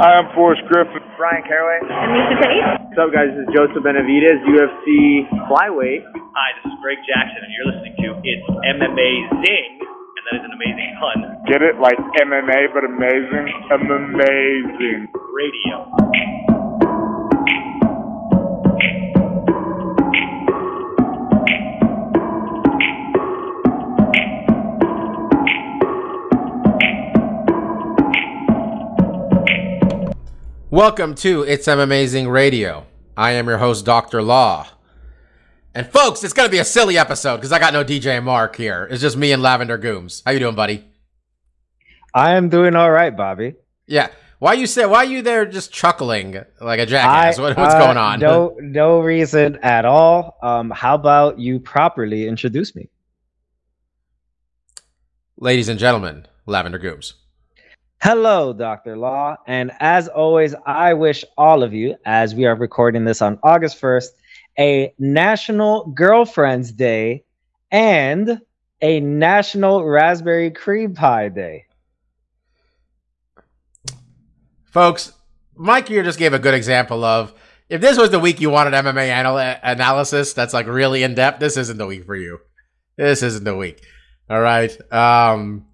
Hi, I'm Forrest Griffin. Bryan Caraway. And Miesha Tate. What's up, guys? This is Joseph Benavides, UFC flyweight. Hi, this is Greg Jackson, and you're listening to It's MMA Zing, and that is an amazing pun. Get it? Like MMA, but amazing? Amazing. Radio. Welcome to It's M Amazing Radio. I am your host, Dr. Law. And folks, it's gonna be a silly episode because I got no DJ Mark here. It's just me and Lavender Gooms. How you doing, buddy? I am doing all right, Bobby. Yeah. Why you say? Why are you there just chuckling like a jackass? I- what, what's uh, going on? No, no reason at all. Um, how about you properly introduce me? Ladies and gentlemen, Lavender Gooms. Hello, Dr. Law. And as always, I wish all of you, as we are recording this on August 1st, a National Girlfriends Day and a National Raspberry Cream Pie Day. Folks, Mike here just gave a good example of if this was the week you wanted MMA anal- analysis that's like really in depth, this isn't the week for you. This isn't the week. All right. Um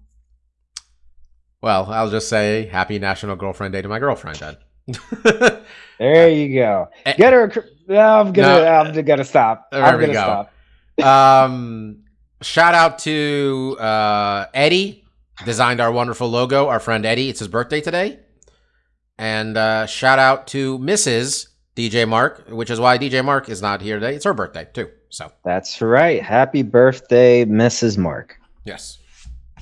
well, I'll just say happy National Girlfriend Day to my girlfriend then. There you go. Eh, Get her. No, I'm gonna. No. I'm gonna stop. There I'm we go. stop. um shout out to uh Eddie designed our wonderful logo our friend Eddie it's his birthday today and uh shout out to Mrs. DJ Mark which is why DJ Mark is not here today it's her birthday too so That's right. Happy birthday, Mrs. Mark. yes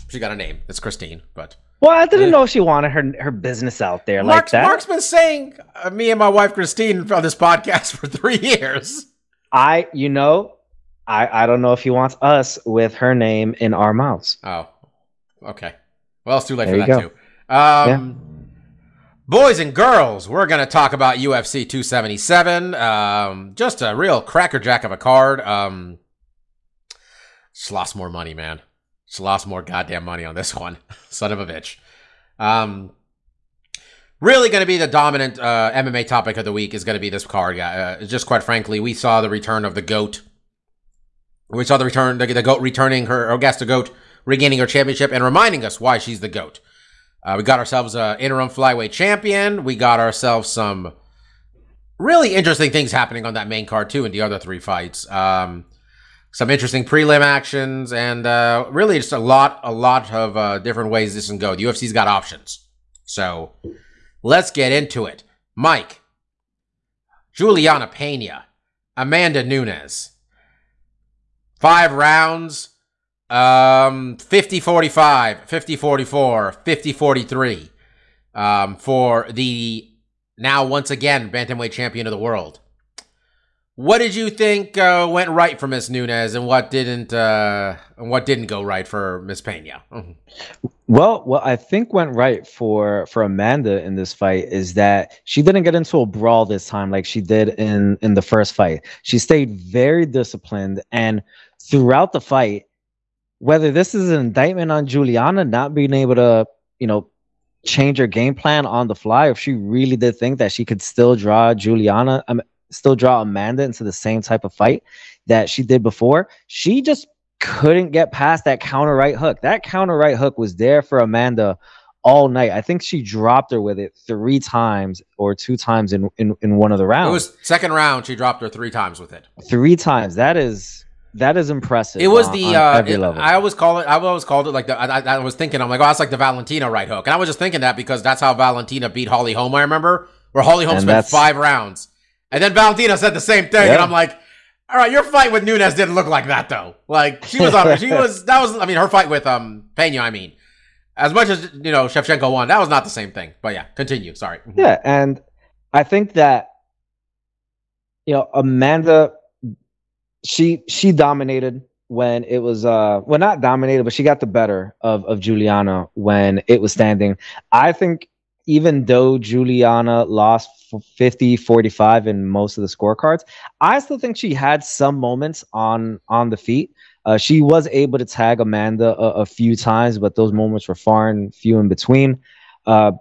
she got a name it's Christine but Well, I didn't know she wanted her her business out there Mark's, like that. Mark's been saying uh, me and my wife Christine on this podcast for three years I, you know, I I don't know if he wants us with her name in our mouths. Oh, okay. Well, it's too late There for you that too. Um, Boys and girls, we're going to talk about UFC 277. Um, just a real crackerjack of a card. Um, just lost more money, man. Just lost more goddamn money on this one. Son of a bitch. Um, really going to be the dominant uh, MMA topic of the week is going to be this card. Uh, just quite frankly, we saw the return of the GOAT. We saw the return, the, the GOAT returning her, or guess the GOAT regaining her championship and reminding us why she's the GOAT. Uh, we got ourselves an interim flyweight champion. We got ourselves some really interesting things happening on that main card too in the other three fights. Um, some interesting prelim actions and uh, really just a lot, a lot of uh, different ways this can go. The UFC's got options, so let's get into it. Mike, Juliana Pena, Amanda Nunes, five rounds. Um, 50 45, 50 44, 50 43 um, for the now once again bantamweight champion of the world. What did you think uh, went right for Miss Nunes, and what didn't? Uh, and what didn't go right for Miss Pena? Mhm. Well, what I think went right for for Amanda in this fight is that she didn't get into a brawl this time like she did in in the first fight. She stayed very disciplined and throughout the fight whether this is an indictment on Juliana not being able to, you know, change her game plan on the fly, if she really did think that she could still draw Juliana, um, still draw Amanda into the same type of fight that she did before, she just couldn't get past that counter right hook. That counter right hook was there for Amanda all night. I think she dropped her with it three times or two times in in, in one of the rounds. It was second round. She dropped her three times with it. three times. That is that is impressive. It was on- the on uh, every it- level. I always call it. I always called it like the. I, I, I was thinking. I'm like, oh, that's like the Valentina right hook, and I was just thinking that because that's how Valentina beat Holly Holm. I remember where Holly Holm And spent five rounds, and then Valentina said the same thing, and I'm like, all right, your fight with Nunes didn't look like that though. Like she was on. she was that was. I mean, her fight with um Pena. I mean, as much as you know Shevchenko won, that was not the same thing. But yeah, continue. Sorry. Yeah, and I think that you know Amanda, she she dominated when it was uh well not dominated, but she got the better of of Juliana when it was standing. I think even though Juliana lost 50 45 in most of the scorecards, I still think she had some moments on on the feet. Uh, she was able to tag Amanda a, a few times, but those moments were far and few in between. Uh,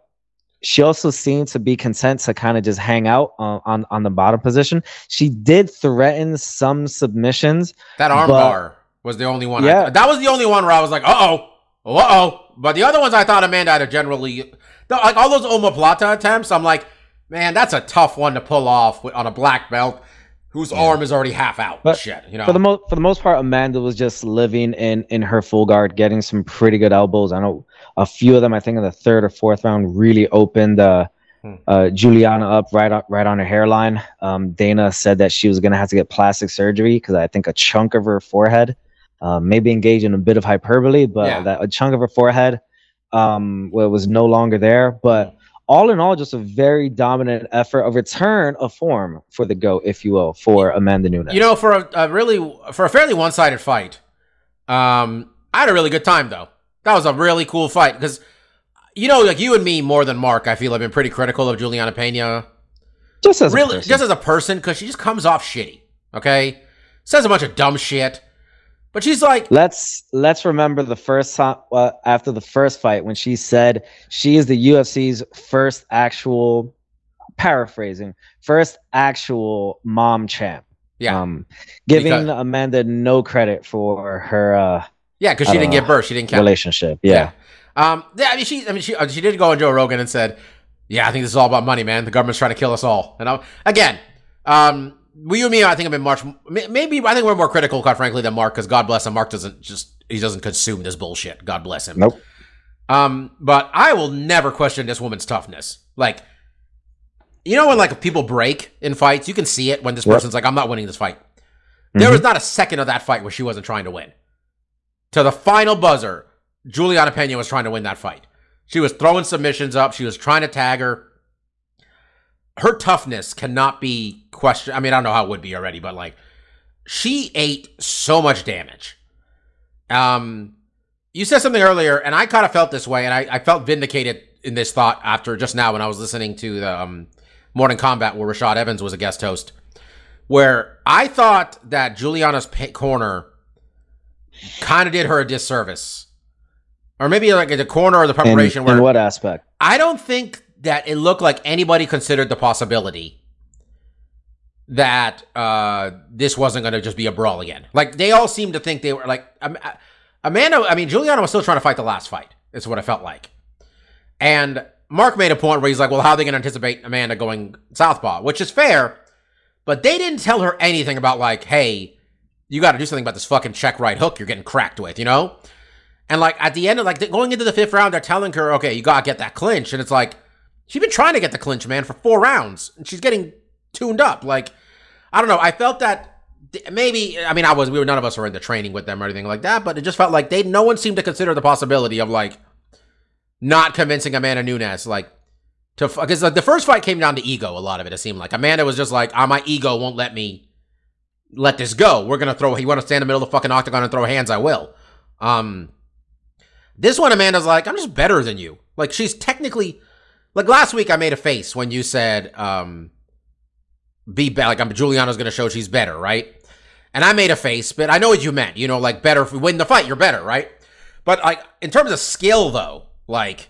she also seemed to be content to kind of just hang out uh, on on the bottom position. She did threaten some submissions. That armbar was the only one. I- Yeah. that was the only one where I was like, uh oh, uh oh. But the other ones I thought Amanda had a generally, like all those omoplata attempts, I'm like, man, that's a tough one to pull off with, on a black belt whose arm is already half out. But Shit, you know. For the most for the most part, Amanda was just living in in her full guard, getting some pretty good elbows. I know a few of them. I think in the third or fourth round, really opened uh, Hmm. uh, Juliana up right on right on her hairline. Um, Dana said that she was gonna have to get plastic surgery because I think a chunk of her forehead, uh, maybe engage in a bit of hyperbole, but Yeah. that a chunk of her forehead um, well, it was no longer there. But all in all, just a very dominant effort, a return of form for the GOAT, if you will, for Amanda Nunes. You know, for a, a really for a fairly one sided fight, um, I had a really good time though. That was a really cool fight because, you know, like you and me more than Mark, I feel I've been pretty critical of Juliana Pena. just as really, just as a person, because she just comes off shitty. Okay, says a bunch of dumb shit, but she's like, let's let's remember the first time uh, after the first fight when she said she is the UFC's first actual paraphrasing first actual mom champ. yeah, Um, giving Because- Amanda no credit for her uh, yeah, because she didn't don't give birth, she didn't count. relationship. Yeah. Um. Yeah. I mean, she. I mean, she. uh, She did go on Joe Rogan and said, "Yeah, I think this is all about money, man. The government's trying to kill us all." And I, again, um, we you and me, I think have been much. Maybe I think we're more critical, quite frankly, than Mark, because God bless him, Mark doesn't just he doesn't consume this bullshit. God bless him. Nope. Um. But I will never question this woman's toughness. Like, you know, when like people break in fights, you can see it when this Yep. person's like, "I'm not winning this fight." There Mhm. was not a second of that fight where she wasn't trying to win. To the final buzzer, Juliana Pena was trying to win that fight. She was throwing submissions up. She was trying to tag her. Her toughness cannot be questioned. I mean, I don't know how it would be already, but like, she ate so much damage. Um, you said something earlier, and I kind of felt this way, and I, I felt vindicated in this thought after just now when I was listening to the um, Morning Combat where Rashad Evans was a guest host where I thought that Juliana's corner kind of did her a disservice. Or maybe like the corner or the In, preparation where in what aspect? I don't think that it looked like anybody considered the possibility that uh, this wasn't going to just be a brawl again. Like they all seemed to think they were like Am- Amanda. I mean, Juliana was still trying to fight the last fight. Is what it felt like. And Mark made a point where he's like, "Well, how are they going to anticipate Amanda going southpaw?" Which is fair, but they didn't tell her anything about like, "Hey, you got to do something about this fucking check right hook you're getting cracked with," you know. And like at the end of like going into the fifth round, they're telling her, "Okay, you got to get that clinch," and it's like she's been trying to get the clinch, man, for four rounds, and she's getting tuned up. Like I don't know. I felt that maybe I mean I was we were none of us were in the training with them or anything like that, but it just felt like they no one seemed to consider the possibility of like not convincing Amanda Nunes like to because like, the first fight came down to ego. A lot of it it seemed like Amanda was just like, "Ah, my ego won't let me let this go. We're gonna throw. You want to stand in the middle of the fucking octagon and throw hands? I will." Um, this one Amanda's like, "I'm just better than you." Like she's technically like last week I made a face when you said um be better. Like I'm Juliana's gonna show she's better, right? And I made a face, but I know what you meant. You know, like better if we win the fight, you're better, right? But like in terms of skill, though, like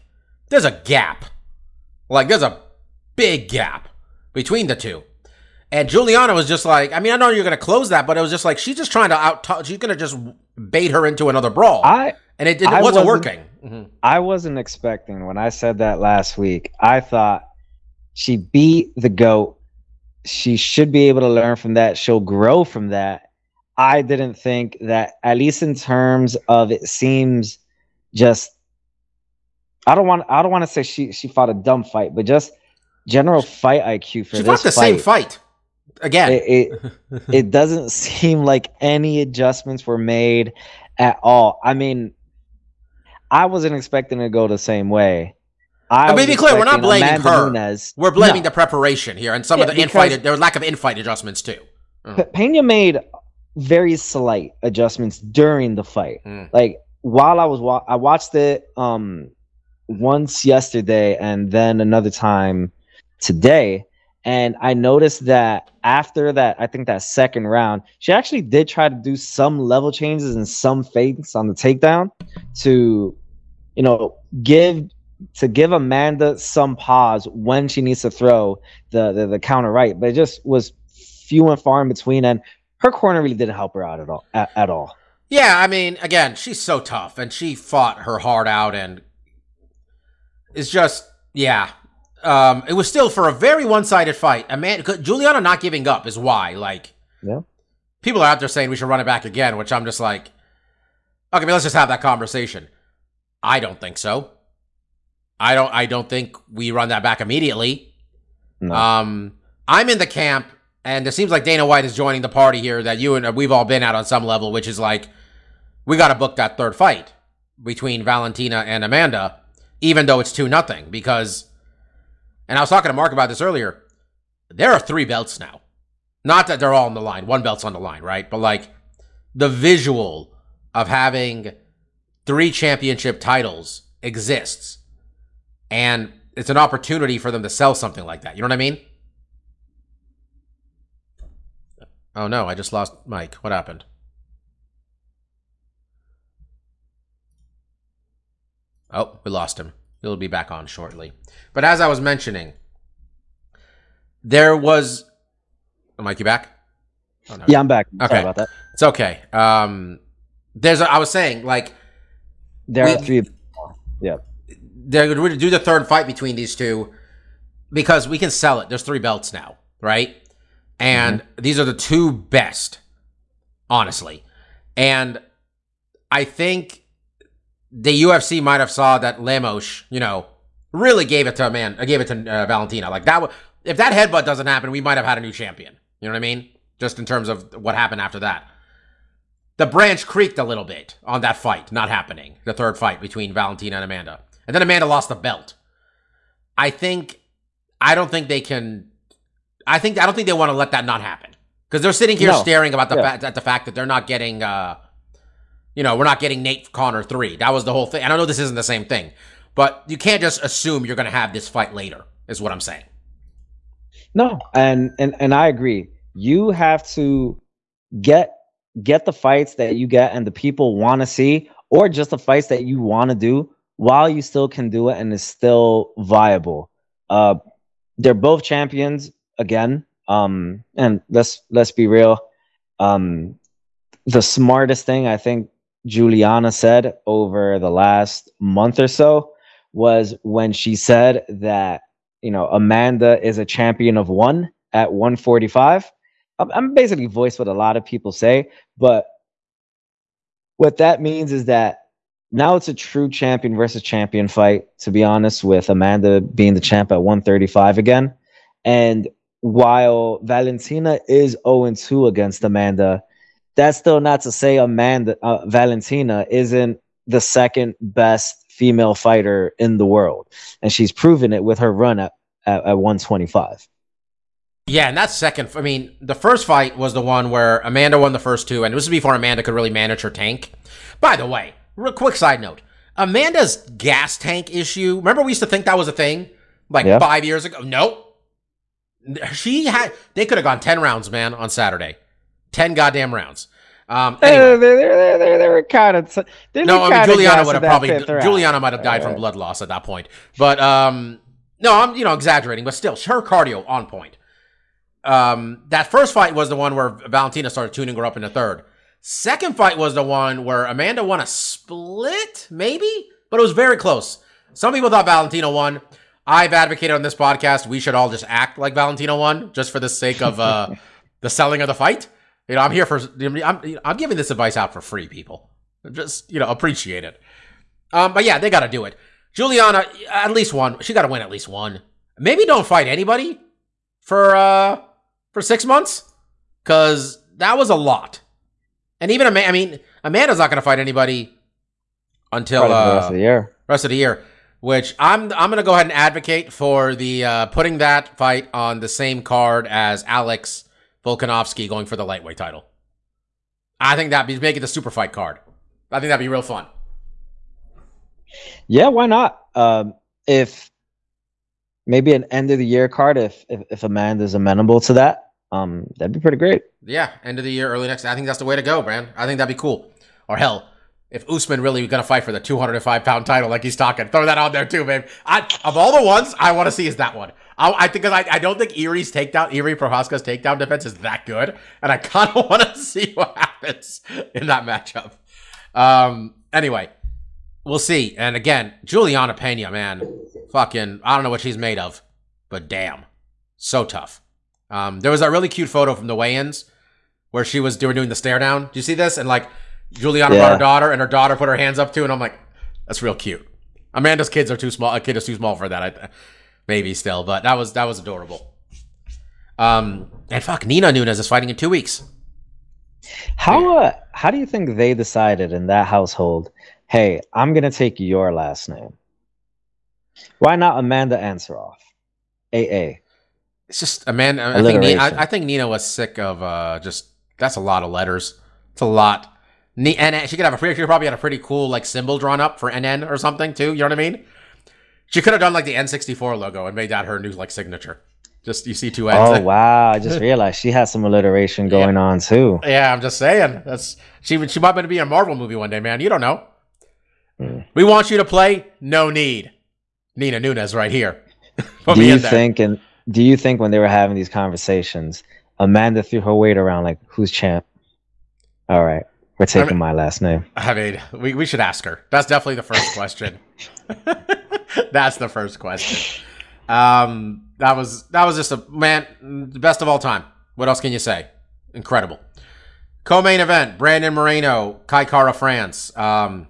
there's a gap. Like there's a big gap between the two. And Juliana was just like, I mean, I know you're gonna close that, but it was just like she's just trying to out. Talk. She's gonna just bait her into another brawl, I and it, it I wasn't, wasn't- working. Mhm. I wasn't expecting when I said that last week. I thought she beat the goat. She should be able to learn from that. She'll grow from that. I didn't think that, at least in terms of it seems just. I don't want. I don't want to say she she fought a dumb fight, but just general fight IQ for She this fought the fight. same fight again. It, it it doesn't seem like any adjustments were made at all. I mean, I wasn't expecting to go the same way. I Uh, be clear, we're not blaming Amanda her. Nunes- We're blaming No. the preparation here and some of the infight. There was lack of infight adjustments too. Pe- Pena made very slight adjustments during the fight. Mm. Like while I was wa- I watched it um once yesterday and then another time today and I noticed that after that I think that second round she actually did try to do some level changes and some feints on the takedown to you know give to give Amanda some pause when she needs to throw the, the the counter right, but it just was few and far in between, and her corner really didn't help her out at all. At, at all. Yeah, I mean, again, she's so tough, and she fought her heart out, and it's just, yeah. Um, it was still for a very one-sided fight. A man, Juliana not giving up is why. Like, Yeah. people are out there saying we should run it back again, which I'm just like, okay, but let's just have that conversation. I don't think so. I don't. I don't think we run that back immediately. No. Um, I'm in the camp, and it seems like Dana White is joining the party here that you and we've all been at on some level, which is like we got to book that third fight between Valentina and Amanda, even though it's two nothing. Because, and I was talking to Mark about this earlier. There are three belts now. Not that they're all on the line. One belt's on the line, right? But like the visual of having three championship titles exists. And it's an opportunity for them to sell something like that. You know what I mean? Oh no, I just lost Mike. What happened? Oh, we lost him. He'll be back on shortly. But as I was mentioning, there was. Mike, you back? Oh, no. yeah, I'm back. Sorry Okay. about that. It's okay. Um, there's. A, I was saying like There are three. Yeah. they're going to do the third fight between these two because we can sell it. There's three belts now, right? And these are the two best, honestly. And I think the UFC might have saw that Lemos, you know, really gave it to a man, uh, gave it to uh, Valentina. Like that, if that headbutt doesn't happen, we might have had a new champion. You know what I mean? Just in terms of what happened after that. The branch creaked a little bit on that fight, not happening. The third fight between Valentina and Amanda. And then Amanda lost the belt. I think, I don't think they can, I think, I don't think they want to let that not happen. Because they're sitting here No. staring about the Yeah. fact, at the fact that they're not getting, uh, you know, we're not getting Nate Conor three. That was the whole thing. And I know this isn't the same thing, but you can't just assume you're going to have this fight later, is what I'm saying. No, and and and I agree. You have to get get the fights that you get and the people want to see, or just the fights that you want to do while you still can do it and is still viable. Uh, they're both champions again. Um, and let's let's be real. Um, the smartest thing I think Juliana said over the last month or so was when she said that you know, Amanda is a champion of one at 145. I'm, I'm basically voiced what a lot of people say, but what that means is that now it's a true champion versus champion fight, to be honest, with Amanda being the champ at 135 again. And while Valentina is 0 2 against Amanda, that's still not to say Amanda uh, Valentina isn't the second best female fighter in the world, and she's proven it with her run at at, at 125. Yeah, and that second, I mean, the first fight was the one where Amanda won the first two, and this was before Amanda could really manage her tank. By the way, real quick side note Amanda's gas tank issue, remember we used to think that was a thing like Yeah. five years ago? Nope. She had, they could have gone 10 rounds, man, on Saturday. 10 goddamn rounds. Um, anyway. they, they, they, they, they were kind of. No, I mean Juliana would have probably Juliana might have died from blood loss at that point. But um no, I'm you know exaggerating, but still her cardio on point. Um that first fight was the one where Valentina started tuning her up in the third. Second fight was the one where Amanda won a split, maybe, but it was very close. Some people thought Valentina won. I've advocated on this podcast we should all just act like Valentina won, just for the sake of uh, the selling of the fight. You know, I'm here for. I'm I'm giving this advice out for free, people. Just you know, appreciate it. Um, but yeah, they got to do it. Juliana, at least one. She got to win at least one. Maybe don't fight anybody for uh for six months, because that was a lot. And even Ama- I mean, Amanda's not going to fight anybody until Probably for the uh, rest of the year. rest of the year. Which I'm I'm gonna go ahead and advocate for the uh, putting that fight on the same card as Alex Volkanovski going for the lightweight title. I think that'd be make it the super fight card. I think that'd be real fun. Yeah, why not? Um, if maybe an end of the year card, if if, if Amanda's amenable to that, um, that'd be pretty great. Yeah, end of the year, early next. I think that's the way to go, man. I think that'd be cool. Or hell, if Usman really gonna fight for the 205 pound title like he's talking. Throw that out there too, babe. I, of all the ones I want to see is that one. I, I think I, I don't think Jiri's takedown, Jiri Prochazka's takedown defense is that good, and I kind of want to see what happens in that matchup. Um. Anyway, we'll see. And again, Juliana Pena, man, fucking, I don't know what she's made of, but damn, so tough. Um. There was a really cute photo from the weigh-ins where she was doing doing the stare down. Do you see this? And like Juliana brought her daughter, and her daughter put her hands up too, and I'm like, that's real cute. Amanda's kids are too small. A kid is too small for that. I, maybe still, but that was that was adorable. Um, and fuck, Nina Nunes is fighting in two weeks. How uh, how do you think they decided in that household? Hey, I'm gonna take your last name. Why not Amanda Ansaroff? AA. It's just Amanda. I think Nina, I, I think Nina was sick of uh just that's a lot of letters. It's a lot. Ni- and she could have a pretty. She probably had a pretty cool like symbol drawn up for NN or something too. You know what I mean? She could have done like the N64 logo and made that her new like signature. Just you see two N's. Oh wow! I just realized she has some alliteration going on too. Yeah, I'm just saying. That's she. She might be in a Marvel movie one day, man. You don't know. Hmm. We want you to play. No need. Nina Nunes right here. Put do you think and do you think when they were having these conversations, Amanda threw her weight around like, "Who's champ?" All right, we're taking mean- my last name. I mean, we, we should ask her. That's definitely the first question. That's the first question. Um, that was that was just a man, the best of all time. What else can you say? Incredible. Co-main event: Brandon Moreno, Kai Kara France. Um,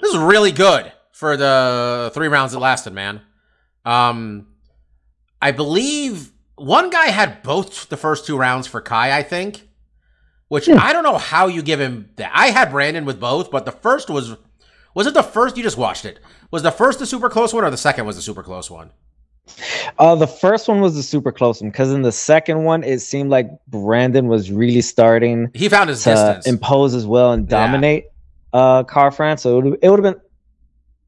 this is really good for the three rounds that lasted, man. Um, I believe one guy had both the first two rounds for Kai. I think which I don't know how you give him that. I had Brandon with both, but the first was was it the first you just watched it? Was the first the super close one or the second was the super close one? Uh, the first one was the super close one because in the second one, it seemed like Brandon was really starting He found his to distance. impose as well and Yeah. dominate uh Kara France. So it would it would have been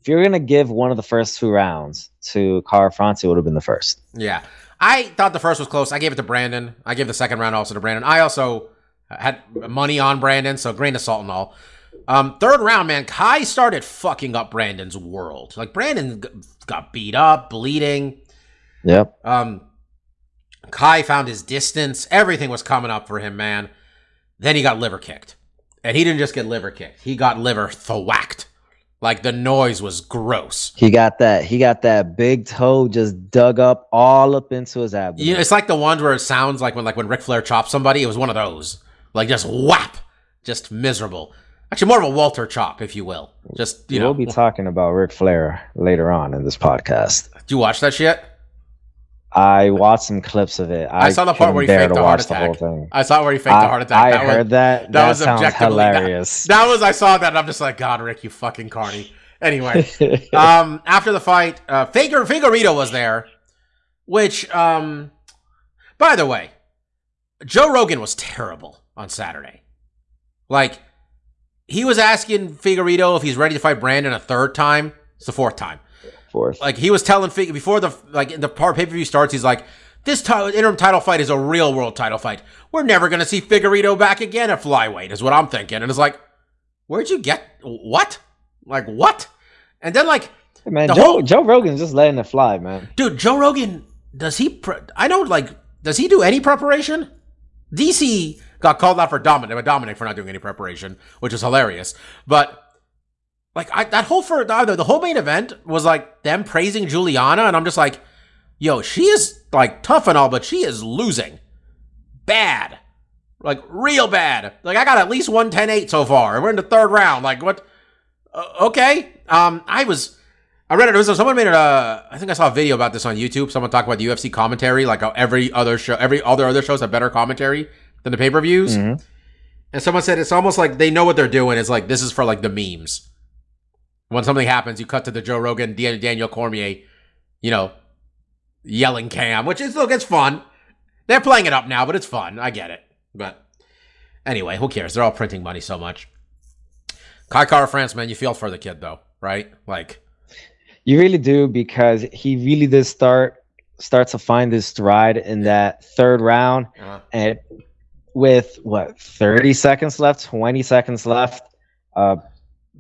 if you're gonna give one of the first two rounds to Kara France, it would have been the first. yeah. I thought the first was close. I gave it to Brandon. I gave the second round also to Brandon. I also had money on Brandon, so grain of salt and all. Um, third round, man, Kai started fucking up Brandon's world. Like Brandon got beat up, bleeding. Yep. Um, Kai found his distance. Everything was coming up for him, man. Then he got liver kicked. And he didn't just get liver kicked. He got liver thwacked. Like the noise was gross. He got that. He got that big toe just dug up all up into his abdomen. You know, it's like the ones where it sounds like when like when Ric Flair chops somebody. It was one of those. Like just whap. Just miserable. Actually, more of a Walter chop, if you will. Just you know. we'll be talking about Ric Flair later on in this podcast. Do you watch that shit? I watched some clips of it. I saw the part where he faked the heart attack. I saw where he faked the heart attack. I That was- heard that. that That, was objectively- that- hilarious. That was I saw that and I'm just like, God, Rick, you fucking carny. Anyway, um, after the fight, uh, Figueiredo was there, which, um, by the way, Joe Rogan was terrible on Saturday. Like, he was asking Figueiredo if he's ready to fight Brandon a third time. It's the fourth time. Fourth. Like he was telling Fig before the like the part pay per view starts, he's like, "This ti- interim title fight is a real world title fight. We're never gonna see Figueiredo back again at flyweight." Is what I'm thinking, and it's like, where'd you get what? Like what? And then like, Hey, man, the Joe, whole- Joe Rogan's just letting it fly, man. dude, Joe Rogan does he? Pre- I know like, does he do any preparation? DC got called out for Dominic, Dominic for not doing any preparation, which is hilarious. But like I, that whole for the, whole main event was like them praising Juliana, and I'm just like, yo, she is like tough and all, but she is losing bad, like real bad. Like I got at least one 10-8 so far, and we're in the third round. Like what? Uh, okay, um, I was. I read it. It was someone made. Uh, I think I saw a video about this on YouTube. Someone talked about the UFC commentary, like every other show, every other other shows have better commentary than the pay per views. Mhm. And someone said it's almost like they know what they're doing. It's like this is for like the memes. When something happens, you cut to the Joe Rogan, Dan- Daniel Cormier, you know, yelling cam, which is look, it's fun. They're playing it up now, but it's fun. I get it. But anyway, who cares? They're all printing money so much. Kai Kara France, man, you feel for the kid though, right? Like, You really do because he really did start start to find his stride in that third round, uh, and with what thirty seconds left, twenty seconds left, uh,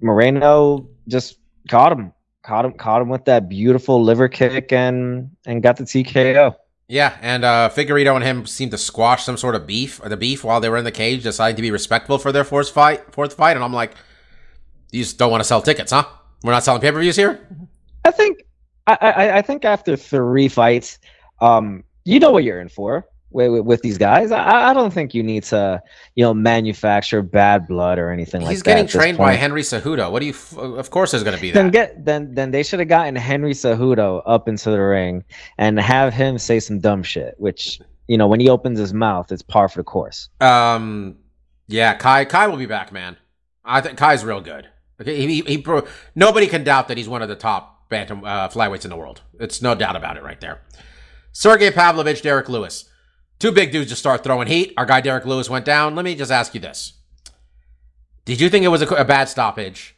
Moreno just caught him, caught him, caught him with that beautiful liver kick and and got the TKO. Yeah, and uh, Figueiredo and him seemed to squash some sort of beef or the beef while they were in the cage, deciding to be respectful for their fourth fight. Fourth fight, and I'm like, you just don't want to sell tickets, huh? We're not selling pay per views here. I think I, I I think after three fights, um, you know what you're in for with, with, these guys. I, I don't think you need to, you know, manufacture bad blood or anything like that. He's getting trained by. Henry Cejudo. What do you? F- of course, there's going to be that. Then get then then they should have gotten Henry Cejudo up into the ring and have him say some dumb shit, which you know when he opens his mouth, it's par for the course. Um, yeah, Kai Kai will be back, man. I think Kai's real good. Okay, he, he, he nobody can doubt that he's one of the top bantam uh, flyweights in the world. It's no doubt about it, right there. Sergey Pavlovich, Derrick Lewis, two big dudes to start throwing heat. Our guy Derrick Lewis went down. Let me just ask you this: Did you think it was a, a bad stoppage,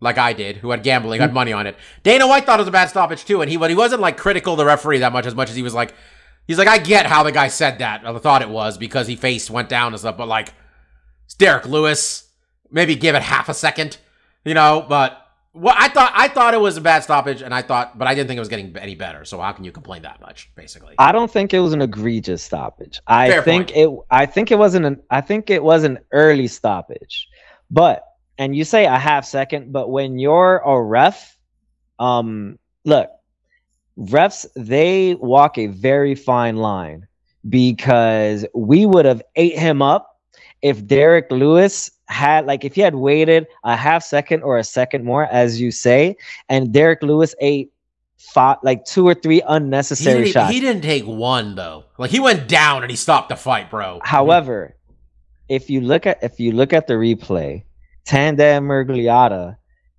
like I did, who had gambling, had money on it? Dana White thought it was a bad stoppage too, and he but he wasn't like critical the referee that much as much as he was like, he's like, I get how the guy said that, or thought it was because he faced went down and stuff, but like, it's Derek Lewis. Maybe give it half a second, you know. But what I thought, I thought it was a bad stoppage, and I thought, but I didn't think it was getting any better. So how can you complain that much, basically? I don't think it was an egregious stoppage. I Fair think point. it. I think it wasn't an. I think it was an early stoppage, but and you say a half second, but when you're a ref, um, look, refs they walk a very fine line because we would have ate him up if Derrick Lewis had like if he had waited a half second or a second more, as you say, and Derrick Lewis ate five like two or three He unnecessary didn't, shots. he didn't take one though. Like he went down and he stopped the fight, bro. However, if you look at if you look at the replay, Tanda Miragliotta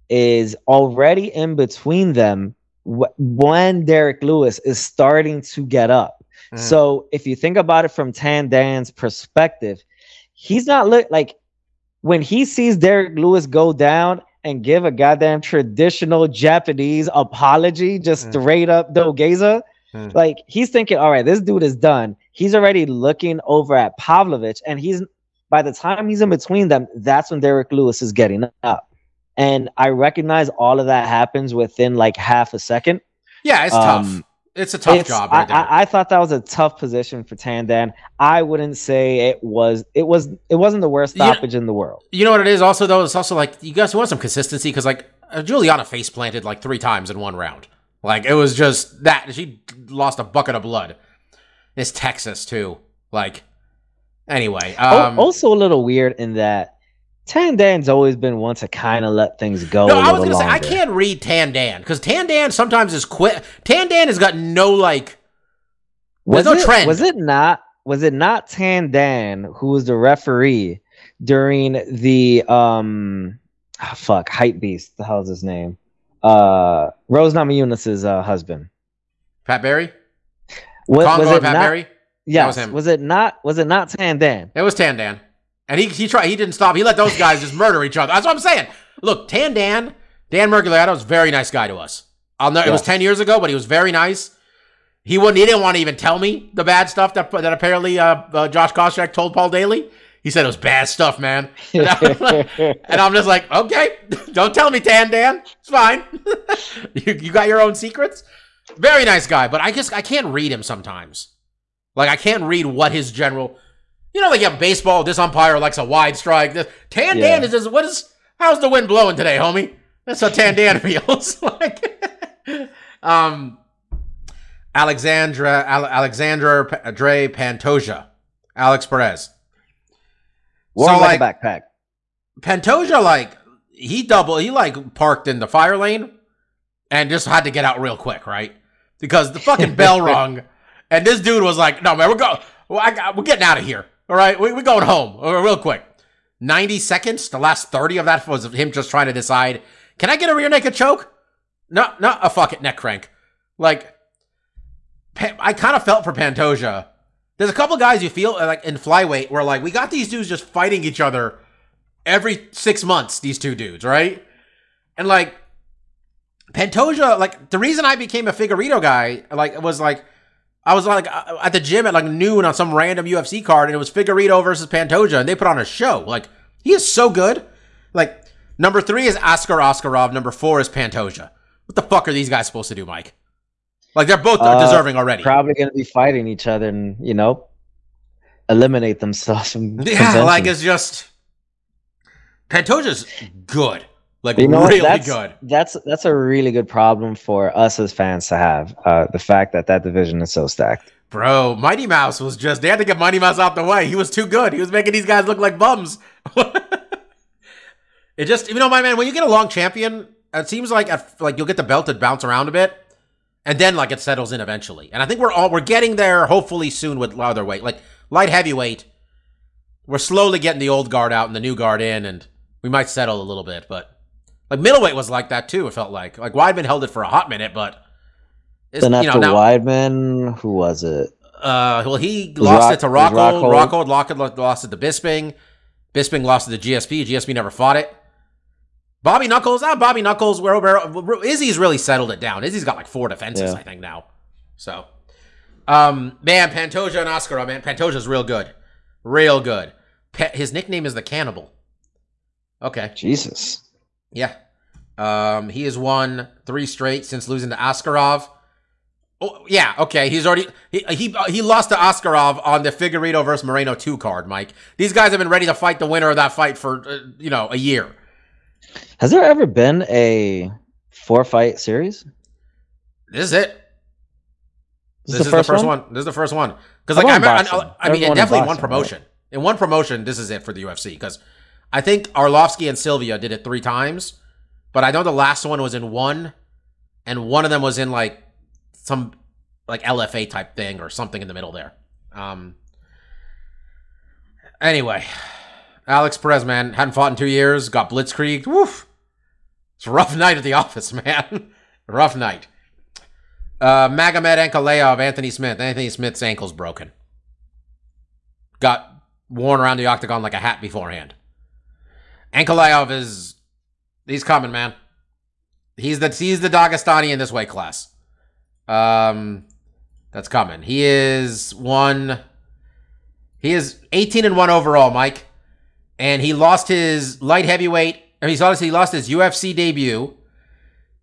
is already in between them wh- when Derrick Lewis is starting to get up. Mhm. So if you think about it from Tandan's perspective, he's not look like when he sees Derrick Lewis go down and give a goddamn traditional Japanese apology, just Mm. straight up Dogeza, Mm. like he's thinking, all right, this dude is done. He's already looking over at Pavlovich, and he's by the time he's in between them, that's when Derrick Lewis is getting up. And I recognize all of that happens within like half a second. Yeah, it's Um, tough. It's a tough It's- job I, right there. I, I thought that was a tough position for Tandan. I wouldn't say it was. It was. It wasn't the worst stoppage in the world. You know what it is also though? It's also like you guys want some consistency because like uh, Juliana face planted like three times in one round. Like it was just that she lost a bucket of blood. It's Texas too. Like anyway, um, also, a little weird in that Tandan's always been one to kind of let things go. no, I was gonna say I can't read Tan Dan because Tan Dan sometimes is quick. Tan Dan has got no like. Was no it, trend. Was it not? Was it not Tandan who was the referee during the um, ah, fuck hype beast? The hell's his name? Uh, Rose Namajunas' uh, husband. Pat Barry, Was, was it Pat not? Barry. Yes. was him. Was it not? Was it not Tandan? It was Tan Dan. And he he tried he didn't stop. He let those guys just murder each other. That's what I'm saying. Look, Tan Dan, Dan Miragliotta was a very nice guy to us. I'll know it was ten years ago, but he was very nice. He wouldn't he didn't want to even tell me the bad stuff that that apparently uh, uh, Josh Koscheck told Paul Daley. He said it was bad stuff, man. And I'm, like- and I'm just like, okay, don't tell me, Tan Dan. It's fine. you, you got your own secrets. Very nice guy, but I just I can't read him sometimes. Like I can't read what his general. You know, like yeah, baseball. This umpire likes a wide strike. This Tan Yeah. Dan is just what is? How's the wind blowing today, homie? That's how Tan Dan feels like. um, Alexandra Ale- Alexandra Dre Pantoja, Alex Perez. Wore So, like, like- a backpack. Pantoja, like he double, he like parked in the fire lane and just had to get out real quick, right? Because the fucking bell rung, and this dude was like, "No, man, we're going, well, I got, we're getting out of here. All right, we, we're going home uh, real quick." Ninety seconds. The last thirty of that was him just trying to decide, can I get a rear naked choke? No, no, a fuck it, neck crank. Like, I kind of felt for Pantoja. There's a couple guys you feel uh, like in flyweight where like we got these dudes just fighting each other every six months. These two dudes, right? And like Pantoja, like the reason I became a Figueiredo guy, like was like I was like uh, at the gym at like noon on some random UFC card, and it was Figueiredo versus Pantoja, and they put on a show. Like he is so good. Like Number three is Askar Askarov. Number four is Pantoja. What the fuck are these guys supposed to do, Mike? Like they're both Uh, deserving already. Probably going to be fighting each other and you know eliminate themselves from Yeah, like it's just Pantoja's good, like You know really that's, good. That's that's a really good problem for us as fans to have. Uh, the fact that that division is so stacked. Bro, Mighty Mouse was just, they had to get Mighty Mouse out the way. He was too good. He was making these guys look like bums. it just, you know, my man, when you get a long champion, it seems like at, like you'll get the belt to bounce around a bit, and then like it settles in eventually. And I think we're all, we're getting there hopefully soon with other weight. Like light heavyweight, we're slowly getting the old guard out and the new guard in, and we might settle a little bit. But like middleweight was like that too, it felt like. Like Weidman held it for a hot minute, but. Then you after know, now, Weidman, who was it? uh, well, he lost Rock- it to Rockhold. Rockhold- Rockhold, lost it to Bisping. Bisping lost it to GSP. GSP never fought it. Bobby Knuckles, ah, Bobby Knuckles. Where, where Izzy's really settled it down. Izzy's got like four defenses, Yeah. I think now. So, um, man, Pantoja and Askar, oh, man, Pantoja's real good, real good. Pa- his nickname is the Cannibal. Okay, Jesus. Yeah. Um, he has won three straight since losing to Askarov. Oh, yeah, okay. He's already he he he lost to Askarov on the Figueiredo versus Moreno two card. Mike, these guys have been ready to fight the winner of that fight for uh, you know a year. Has there ever been a four fight series? This is it. This, This, is the first one? This is the first one because like I, remember- I. I mean, definitely one boxing, right? promotion. In one promotion, this is it for the UFC because I think Arlovsky and Sylvia did it three times, but I know the last one was in one, and one of them was in like some like LFA type thing or something in the middle there. Um. Anyway, Alex Perez, man, hadn't fought in two years, got blitzkrieged. Woof. It's a rough night at the office, man. rough night. Uh, Magomed Ankalaev of Anthony Smith. Anthony Smith's ankle's broken. Got worn around the octagon like a hat beforehand. Ankalaev is he's coming, man. He's the he's the Dagestani in this weight class. Um, that's coming. He is one. He is 18 and one overall, Mike, and he lost his light heavyweight. He's he lost his UFC debut,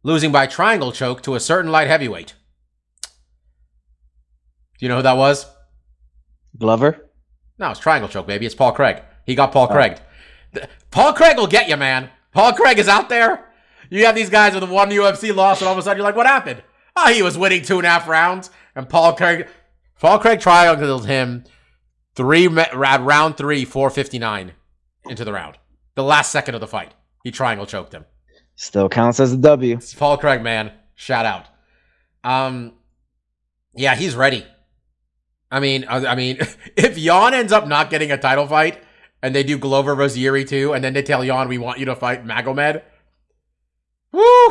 losing by triangle choke to a certain light heavyweight. Do you know who that was? Glover? No, it's triangle choke, baby. It's Paul Craig. He got Paul Craig. Paul Craig will get you, man. Paul Craig is out there. You have these guys with one UFC loss, and all of a sudden you're like, what happened? Oh, he was winning two and a half rounds, and Paul Craig, Paul Craig triangled him three round three, four fifty nine into the round. The last second of the fight, he triangle choked him. Still counts as a W. It's Paul Craig, man. Shout out. Um, yeah, he's ready. I mean, I, I mean, if Jan ends up not getting a title fight, and they do Glover Jiri too, and then they tell Jan we want you to fight Magomed, woo!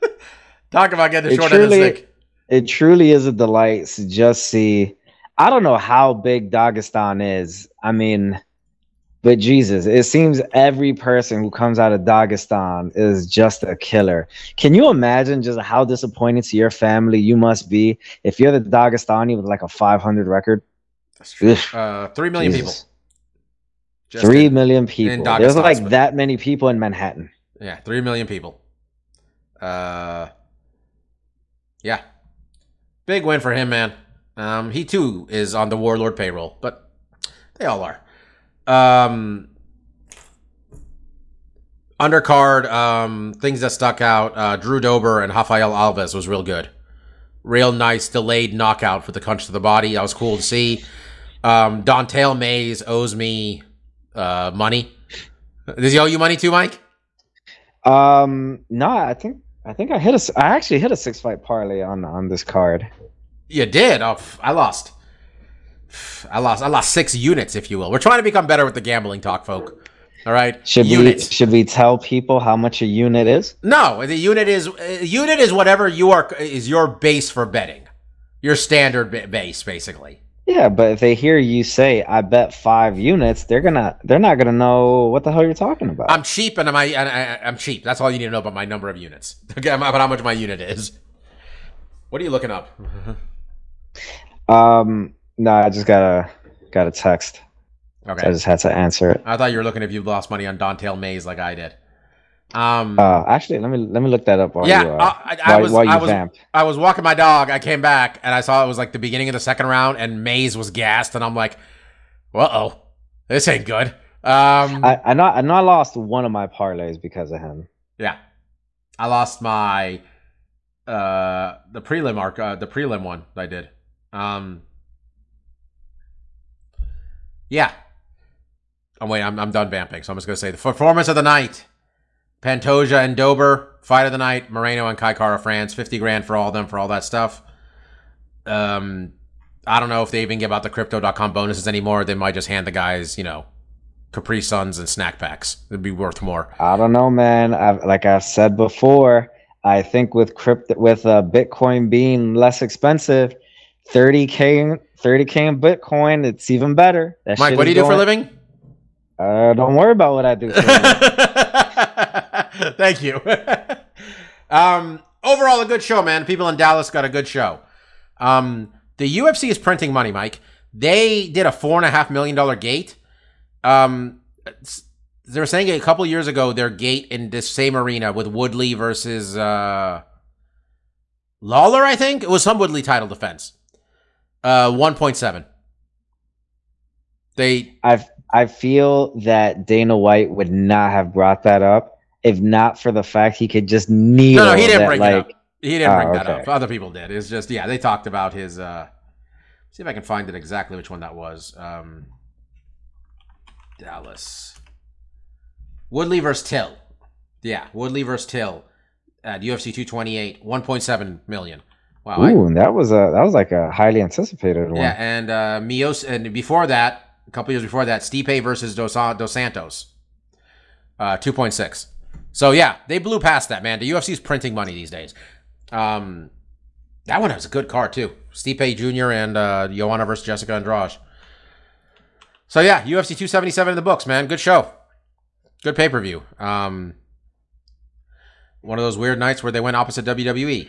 Talk about getting the It short end of the truly- stick. It truly is a delight to just see. I don't know how big Dagestan is. I mean, but Jesus, it seems every person who comes out of Dagestan is just a killer. Can you imagine just how disappointed to your family you must be if you're the Dagestani with like a 500 record? That's true. Uh, three million Jesus. people. Just Three in- million people. There's like but- that many people in Manhattan. Yeah, three million people. Uh, yeah, big win for him, man. Um, he too is on the Warlord payroll, but they all are. Um, undercard, um, things that stuck out. Uh, Drew Dober and Rafael Alves was real good. Real nice delayed knockout for the punch to the body. That was cool to see. Um, Dontale Mayes owes me uh, money. Does he owe you money too, Mike? Um, no, I think I think I hit a I actually hit a six fight parlay on on this card. You did. Oh, I lost. I lost. I lost six units, if you will. We're trying to become better with the gambling talk, folk. All right. Should units. we should we tell people how much a unit is? No, the unit is unit is whatever you are is your base for betting. Your standard base, basically. Yeah, but if they hear you say I bet five units, they're gonna they're not gonna know what the hell you're talking about. I'm cheap, and I'm I, I, I'm cheap. That's all you need to know about my number of units. Okay, about how much my unit is. What are you looking up? um, no, I just got a got a text. So I just had to answer it. I thought you were looking if you lost money on Dontale Mayes like I did. Um, Uh, actually, let me let me look that up while yeah, you, uh, I, I, I while, was while you I was. I was walking my dog. I came back and I saw it was like the beginning of the second round, and Mayes was gassed, and I'm like, "Uh oh, this ain't good." Um, I, I know I I lost one of my parlays because of him. yeah, I lost my uh the prelim arc, uh, the prelim one I did. Um, yeah. Oh wait, I'm I'm done vamping, so I'm just gonna say the performance of the night: Pantoja and Dober, fight of the night, Moreno and Kai Kara France, fifty grand for all of them for all that stuff. Um, I don't know if they even give out the crypto.com bonuses anymore. They might just hand the guys, you know, Capri Suns and snack packs. It'd be worth more. I don't know, man. I've, like I've said before, I think with crypto with uh, Bitcoin being less expensive, thirty k thirty k in Bitcoin, it's even better. That Mike, what do you do for a living? Uh, don't worry about what I do. Thank you. um, overall, a good show, man. People in Dallas got a good show. Um, the UFC is printing money, Mike. They did a four and a half million dollar gate. Um, they were saying a couple years ago their gate in this same arena with Woodley versus uh, Lawler. I think it was some Woodley title defense. Uh, one point seven. They I I feel that Dana White would not have brought that up if not for the fact he could just needle No, no, he didn't that, bring like, it up. He didn't Oh, bring that okay. up. Other people did. It's just yeah, they talked about his. uh See if I can find it exactly which one that was. Um Dallas Woodley versus Till. Yeah, Woodley versus Till at UFC 228, 1.7 million. Wow. I- Ooh, and that was a that was like a highly anticipated one. yeah, and uh Mios, and before that, a couple years before that, Stipe versus Dos, Dos Santos, uh, two point six. So yeah, they blew past that man. The UFC's printing money these days. Um, that one was a good card too. Stipe Jr. and uh, Joanna versus Jessica Andrade. So yeah, UFC two seventy seven in the books, man. Good show, good pay per view. Um, one of those weird nights where they went opposite WWE,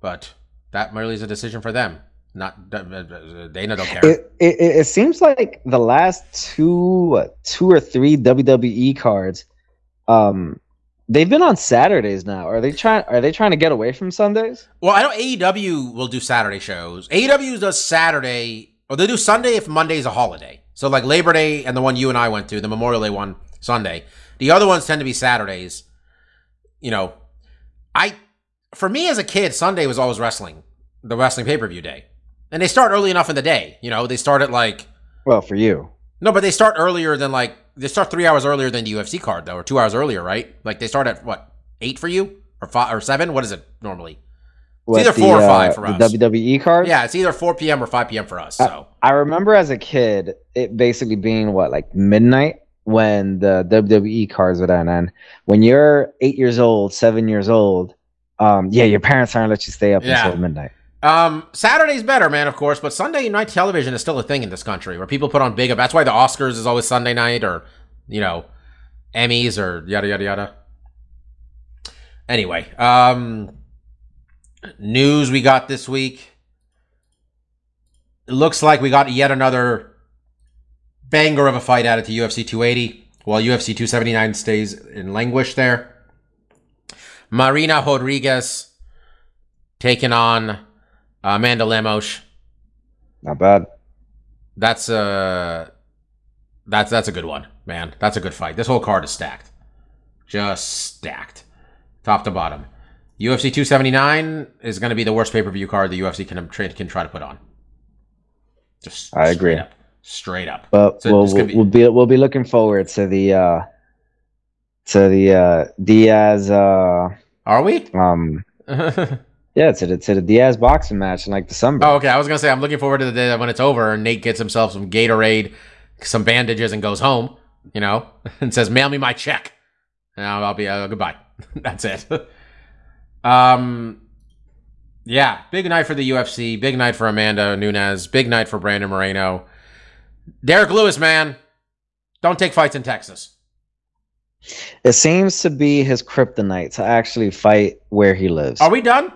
but that merely is a decision for them. Not uh, Dana don't care. It, it it seems like the last two two or three WWE cards, um, they've been on Saturdays now. Are they trying? Are they trying to get away from Sundays? Well, I know AEW will do Saturday shows. AEW does Saturday, or they do Sunday if Monday's a holiday. So like Labor Day and the one you and I went to, the Memorial Day one, Sunday. The other ones tend to be Saturdays. You know, I for me as a kid, Sunday was always wrestling, the wrestling pay per view day, and they start early enough in the day. You know, they start at like Well, for you, no, but they start earlier than like they start three hours earlier than the UFC card though, or two hours earlier, right? Like they start at what eight for you or five or seven? What is it normally? What, either four or five for the us. WWE cards. Yeah, it's either 4 p.m. or 5 p.m. for us. So I remember as a kid, it basically being what like midnight when the WWE cards would end. And when you're eight years old, seven years old, um, yeah, your parents aren't let you stay up Yeah. until midnight. Um, Saturday's better, man, of course, but Sunday night television is still a thing in this country where people put on big. Up. That's why the Oscars is always Sunday night, or you know, Emmys or yada yada yada. Anyway, um, news we got this week. It looks like we got yet another banger of a fight added to UFC 280, while UFC 279 stays in languish there. Marina Rodriguez taking on Amanda Lamosh. Not bad. That's a that's that's a good one, man. That's a good fight. This whole card is stacked, just stacked, top to bottom. UFC 279 is going to be the worst pay per view card the UFC can try, can try to put on. Just I agree. up, straight up. But So we'll, we'll, be- we'll be we'll be looking forward to the uh to the uh Diaz uh Are we? um yeah to the to the Diaz boxing match in like December. Oh, okay. I was gonna say I'm looking forward to the day that when it's over and Nate gets himself some Gatorade, some bandages, and goes home. You know, and says, "Mail me my check." And I'll, I'll be uh, goodbye. That's it. um, yeah, big night for the UFC. Big night for Amanda Nunes. Big night for Brandon Moreno. Derrick Lewis, man, don't take fights in Texas. It seems to be his kryptonite to actually fight where he lives. Are we done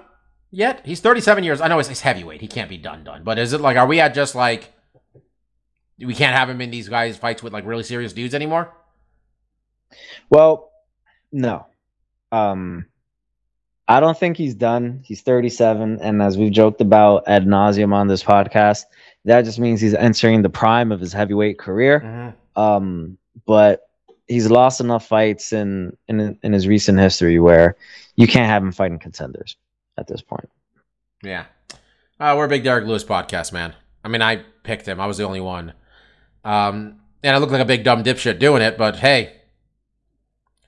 yet? He's 37 years. I know it's, it's heavyweight. He can't be done done. But is it like, are we at just like, we can't have him in these guys fights with like really serious dudes anymore? Well, no. Um, I don't think he's done. He's 37, and as we've joked about ad nauseum on this podcast, that just means he's entering the prime of his heavyweight career. Mhm. Um, but he's lost enough fights in, in in his recent history where you can't have him fighting contenders at this point. Yeah. Uh, we're a big Derrick Lewis podcast, man. I mean, I picked him. I was the only one. Um, and I look like a big dumb dipshit doing it, but hey,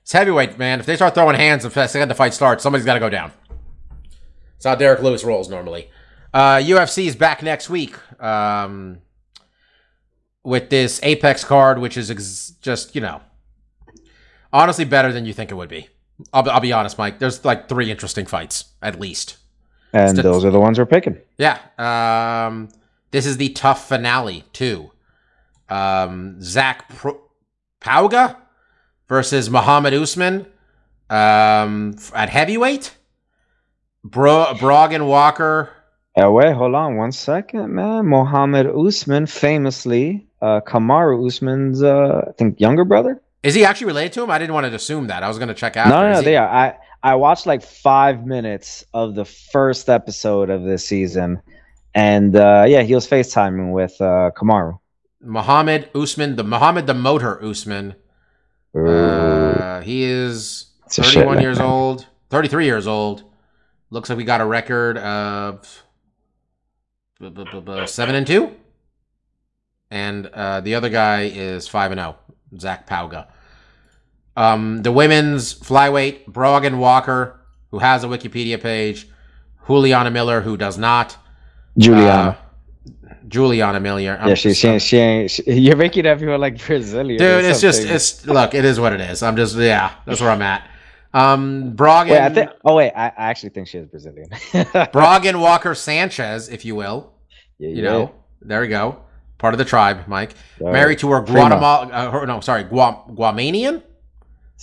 it's heavyweight, man. If they start throwing hands the second the fight starts, somebody's got to go down. That's how Derrick Lewis rolls normally. Uh, UFC is back next week um, with this Apex card, which is ex- just, you know, honestly better than you think it would be. I'll, I'll be honest, Mike. There's like three interesting fights, at least. And Still- those are the ones we're picking. Yeah. Um, this is the tough finale too. Um, Zach Pro- Pauga versus Muhammad Usman um, at heavyweight. Bro- Brogan Walker. Uh, wait, hold on one second, man. Mohammed Usman, famously, uh, Kamaru Usman's, uh, I think, younger brother. Is he actually related to him? I didn't want to assume that. I was going to check out. No, no, no, they are. I I watched like five minutes of the first episode of this season, and uh, yeah, he was FaceTiming with uh, Kamaru. Muhammad Usman, the Muhammad the Motor Usman. Uh, he is It's 31 shit years old, 33 years old. Looks like we got a record of 7 and 2. And uh, the other guy is 5 and 0, Zach Pauga. Um, the women's flyweight, Brogan Walker, who has a Wikipedia page, Juliana Miller, who does not. Juliana. Uh, Juliana Miller. yeah, she, she, she ain't. She, you're making everyone like Brazilian. or Dude, it's just it's look, it is what it is. I'm just yeah, that's where I'm at. Um Brogan Wait, I think. Oh wait, I, I actually think she is Brazilian. Brogan Walker Sanchez, if you will. Yeah, You yeah. know, there we go. Part of the tribe, Mike. All Married to her. Guatemala uh, her, no, sorry, Guam Guamanian?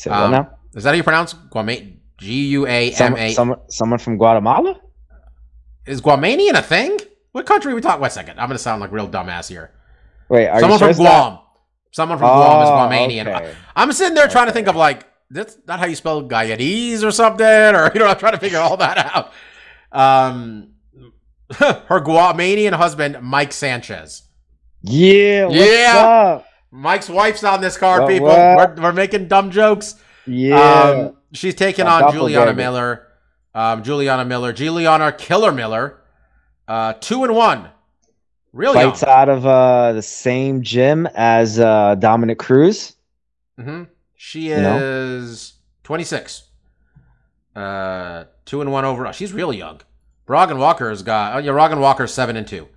Um, now? Is that how you pronounce Guama G U A M Some, someone, from Guatemala? Is Guamanian a thing? What country are we talking? Wait a second. I'm gonna sound like real dumbass here. Wait, are Someone from Guam. Someone from Guam is Oh, Guamanian. okay. I'm sitting there trying to think of like that's not how you spell Guyanese or something, or you know, I'm trying to figure all that out. Um, her Guamanian husband, Mike Sanchez. Yeah. Yeah. Up? Mike's wife's on this card, What- people. what? We're, we're making dumb jokes. Yeah. Um, she's taking on Juliana. Miller. Um, Juliana Miller, Juliana Killer Miller, uh, two and one. Real young. Fights out of uh, the same gym as uh, Dominick Cruz. hmm She You know? is 26. Uh, two and one overall. She's really young. Brogan Walker's got. Oh, yeah, Brogan Walker's seven and two.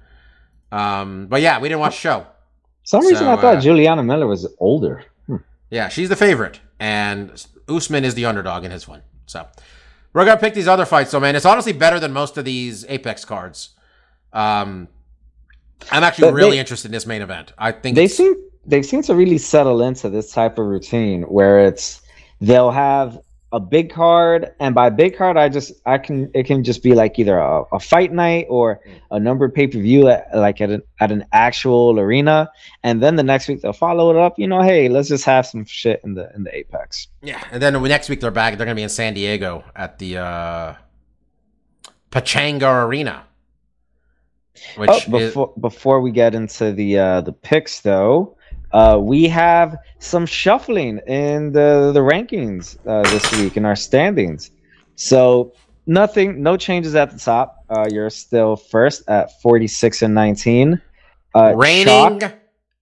Um, but yeah, we didn't watch the show. Some reason, So, I thought uh, Juliana Miller was older. Hmm. Yeah, she's the favorite, and Usman is the underdog in his one. So we're gonna pick these other fights, though, man. It's honestly better than most of these Apex cards. Um, I'm actually But really they- interested in this main event. I think They seem they seem to really settle into this type of routine where it's they'll have a big card, and by big card, I just I can it can just be like either a, a fight night or a numbered pay per view at like at an at an actual arena, and then the next week they'll follow it up. You know, hey, let's just have some shit in the in the Apex. Yeah, and then next week they're back. They're gonna be in San Diego at the uh, Pachanga Arena. Which Oh, is, before before we get into the uh, the picks, though, uh, we have some shuffling in the the rankings uh, this week in our standings. So nothing, no changes at the top. Uh, you're still first at 46 and 19. Uh, reigning Chalk-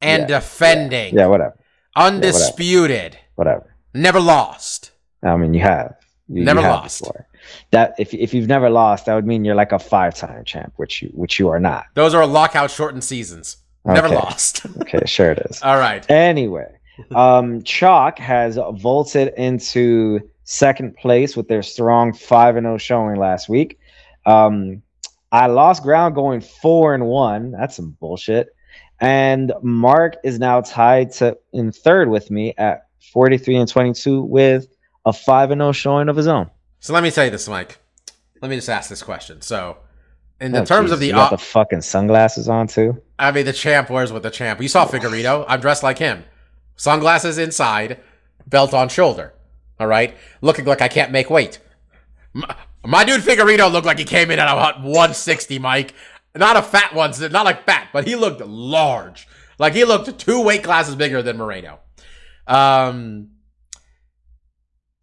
and Yeah, defending, yeah, whatever, undisputed, whatever. never lost. I mean, you have you, you Never have lost. before. That if if you've never lost, that would mean you're like a five time champ, which you which you are not. Those are lockout shortened seasons. Never Okay. lost. Okay, sure it is. All right. Anyway, um, Chalk has vaulted into second place with their strong five and zero showing last week. Um, I lost ground going four and one. That's some bullshit. And Mark is now tied to in third with me at forty three and twenty two with a five and zero showing of his own. So let me tell you this, Mike. Let me just ask this question. So, in the Oh, terms jeez, of the, you got the fucking sunglasses on too. I mean, the champ wears with the champ. You saw Figueiredo. I'm dressed like him. Sunglasses inside, belt on shoulder. All right, looking like I can't make weight. My, my dude Figueiredo looked like he came in at about 160, Mike. Not a fat one, not like fat, but he looked large. Like he looked two weight classes bigger than Moreno. Um,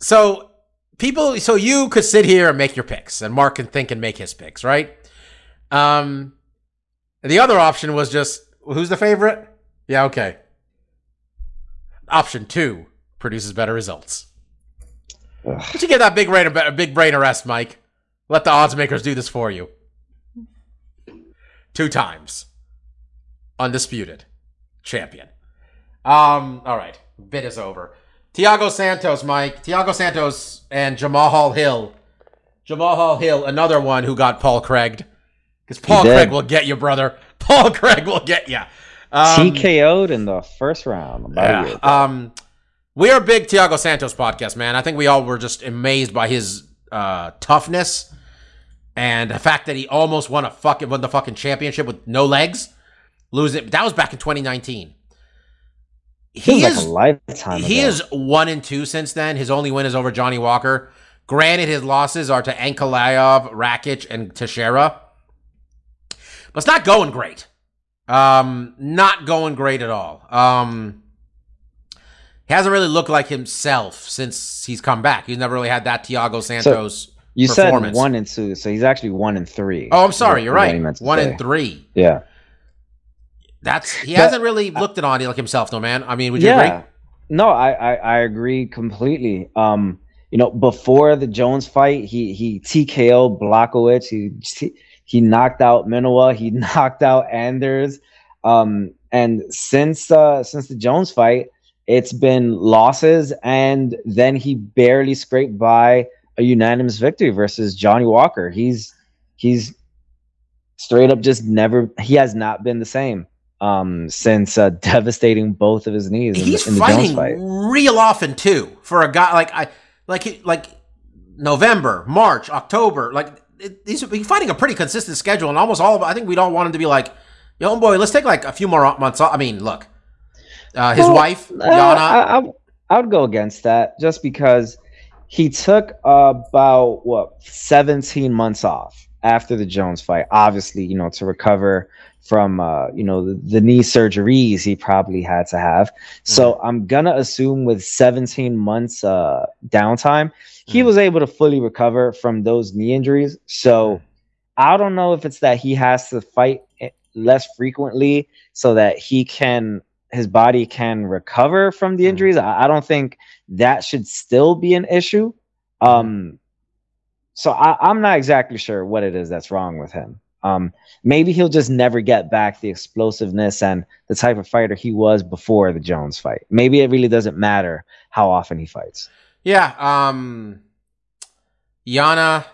so people, so you could sit here and make your picks, and Mark can think and make his picks, right? Um, the other option was just who's the favorite? Yeah, okay. Option two produces better results. Ugh. Did you get that big brain, big brain arrest, Mike? Let the odds makers do this for you. Two times, undisputed champion. Um, all right, bit is over. Thiago Santos, Mike. Thiago Santos and Jamal Hill. Jamal Hill, another one who got Paul Craig. Because Paul Craig will get you, brother. Paul Craig will get you. Um, TKO'd in the first round. yeah. Um, we are a big Thiago Santos podcast, man. I think we all were just amazed by his uh, toughness and the fact that he almost won a fucking won the fucking championship with no legs. Losing that was back in 2019. He is like lifetime. He ago. is one and two since then. His only win is over Johnny Walker. Granted, his losses are to Ankalaev, Rakic, and Teixeira. But it's not going great. Um, not going great at all. Um, he hasn't really looked like himself since he's come back. He's never really had that Thiago Santos. So you said one and two, so he's actually one and three. Oh, I'm sorry, you're right. One say. and three. Yeah. That's he but, hasn't really looked at on like himself, though, man. I mean, would you yeah. agree? No, I, I I agree completely. Um, you know, before the Jones fight, he he TKO Blachowicz. He he knocked out Manuwa. He knocked out Anders. Um, and since uh, since the Jones fight, it's been losses, and then he barely scraped by a unanimous victory versus Johnny Walker. He's he's straight up just never. He has not been the same um, since uh, devastating both of his knees. In, He's in the fighting fight. real often too for a guy like I like like November, March, October. Like it, he's, fighting a pretty consistent schedule, and almost all of I think we'd all want him to be like, yo, boy, let's take like a few more months off. I mean, look, uh, his well, wife, Yana. Uh, I, I, would go against that just because he took about what 17 months off after the Jones fight, obviously, you know, to recover from uh, you know the, the, knee surgeries he probably had to have. So mm-hmm. I'm gonna assume with 17 months uh, downtime, he mm-hmm. was able to fully recover from those knee injuries. So I don't know if it's that he has to fight less frequently so that he can his body can recover from the mm-hmm. injuries. I, I don't think that should still be an issue. Mm-hmm. Um, so I, I'm not exactly sure what it is that's wrong with him. Um, maybe he'll just never get back the explosiveness and the type of fighter he was before the Jones fight. Maybe it really doesn't matter how often he fights. Yeah. Um, Yana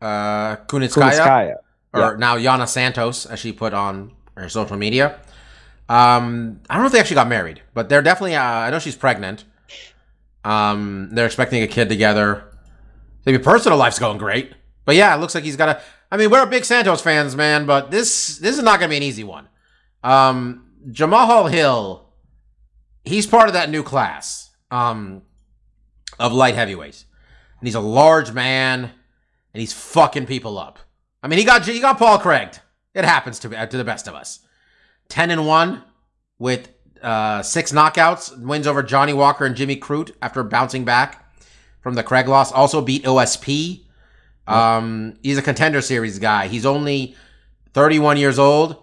uh, Kunitskaya, Kunitskaya. or yeah. now Yana Santos, as she put on her social media. Um, I don't know if they actually got married, but they're definitely. Uh, I know she's pregnant. Um, they're expecting a kid together. Maybe personal life's going great, but yeah, it looks like he's got a. I mean, we're big Santos fans, man, but this this is not going to be an easy one. Um, Jamal Hill, he's part of that new class um, of light heavyweights, and he's a large man, and he's fucking people up. I mean, he got he got Paul Craig. It happens to to the best of us. Ten and one with uh, six knockouts, wins over Johnny Walker and Jimmy Crute after bouncing back from the Craig loss. Also beat OSP um, he's a contender series guy. He's only 31 years old.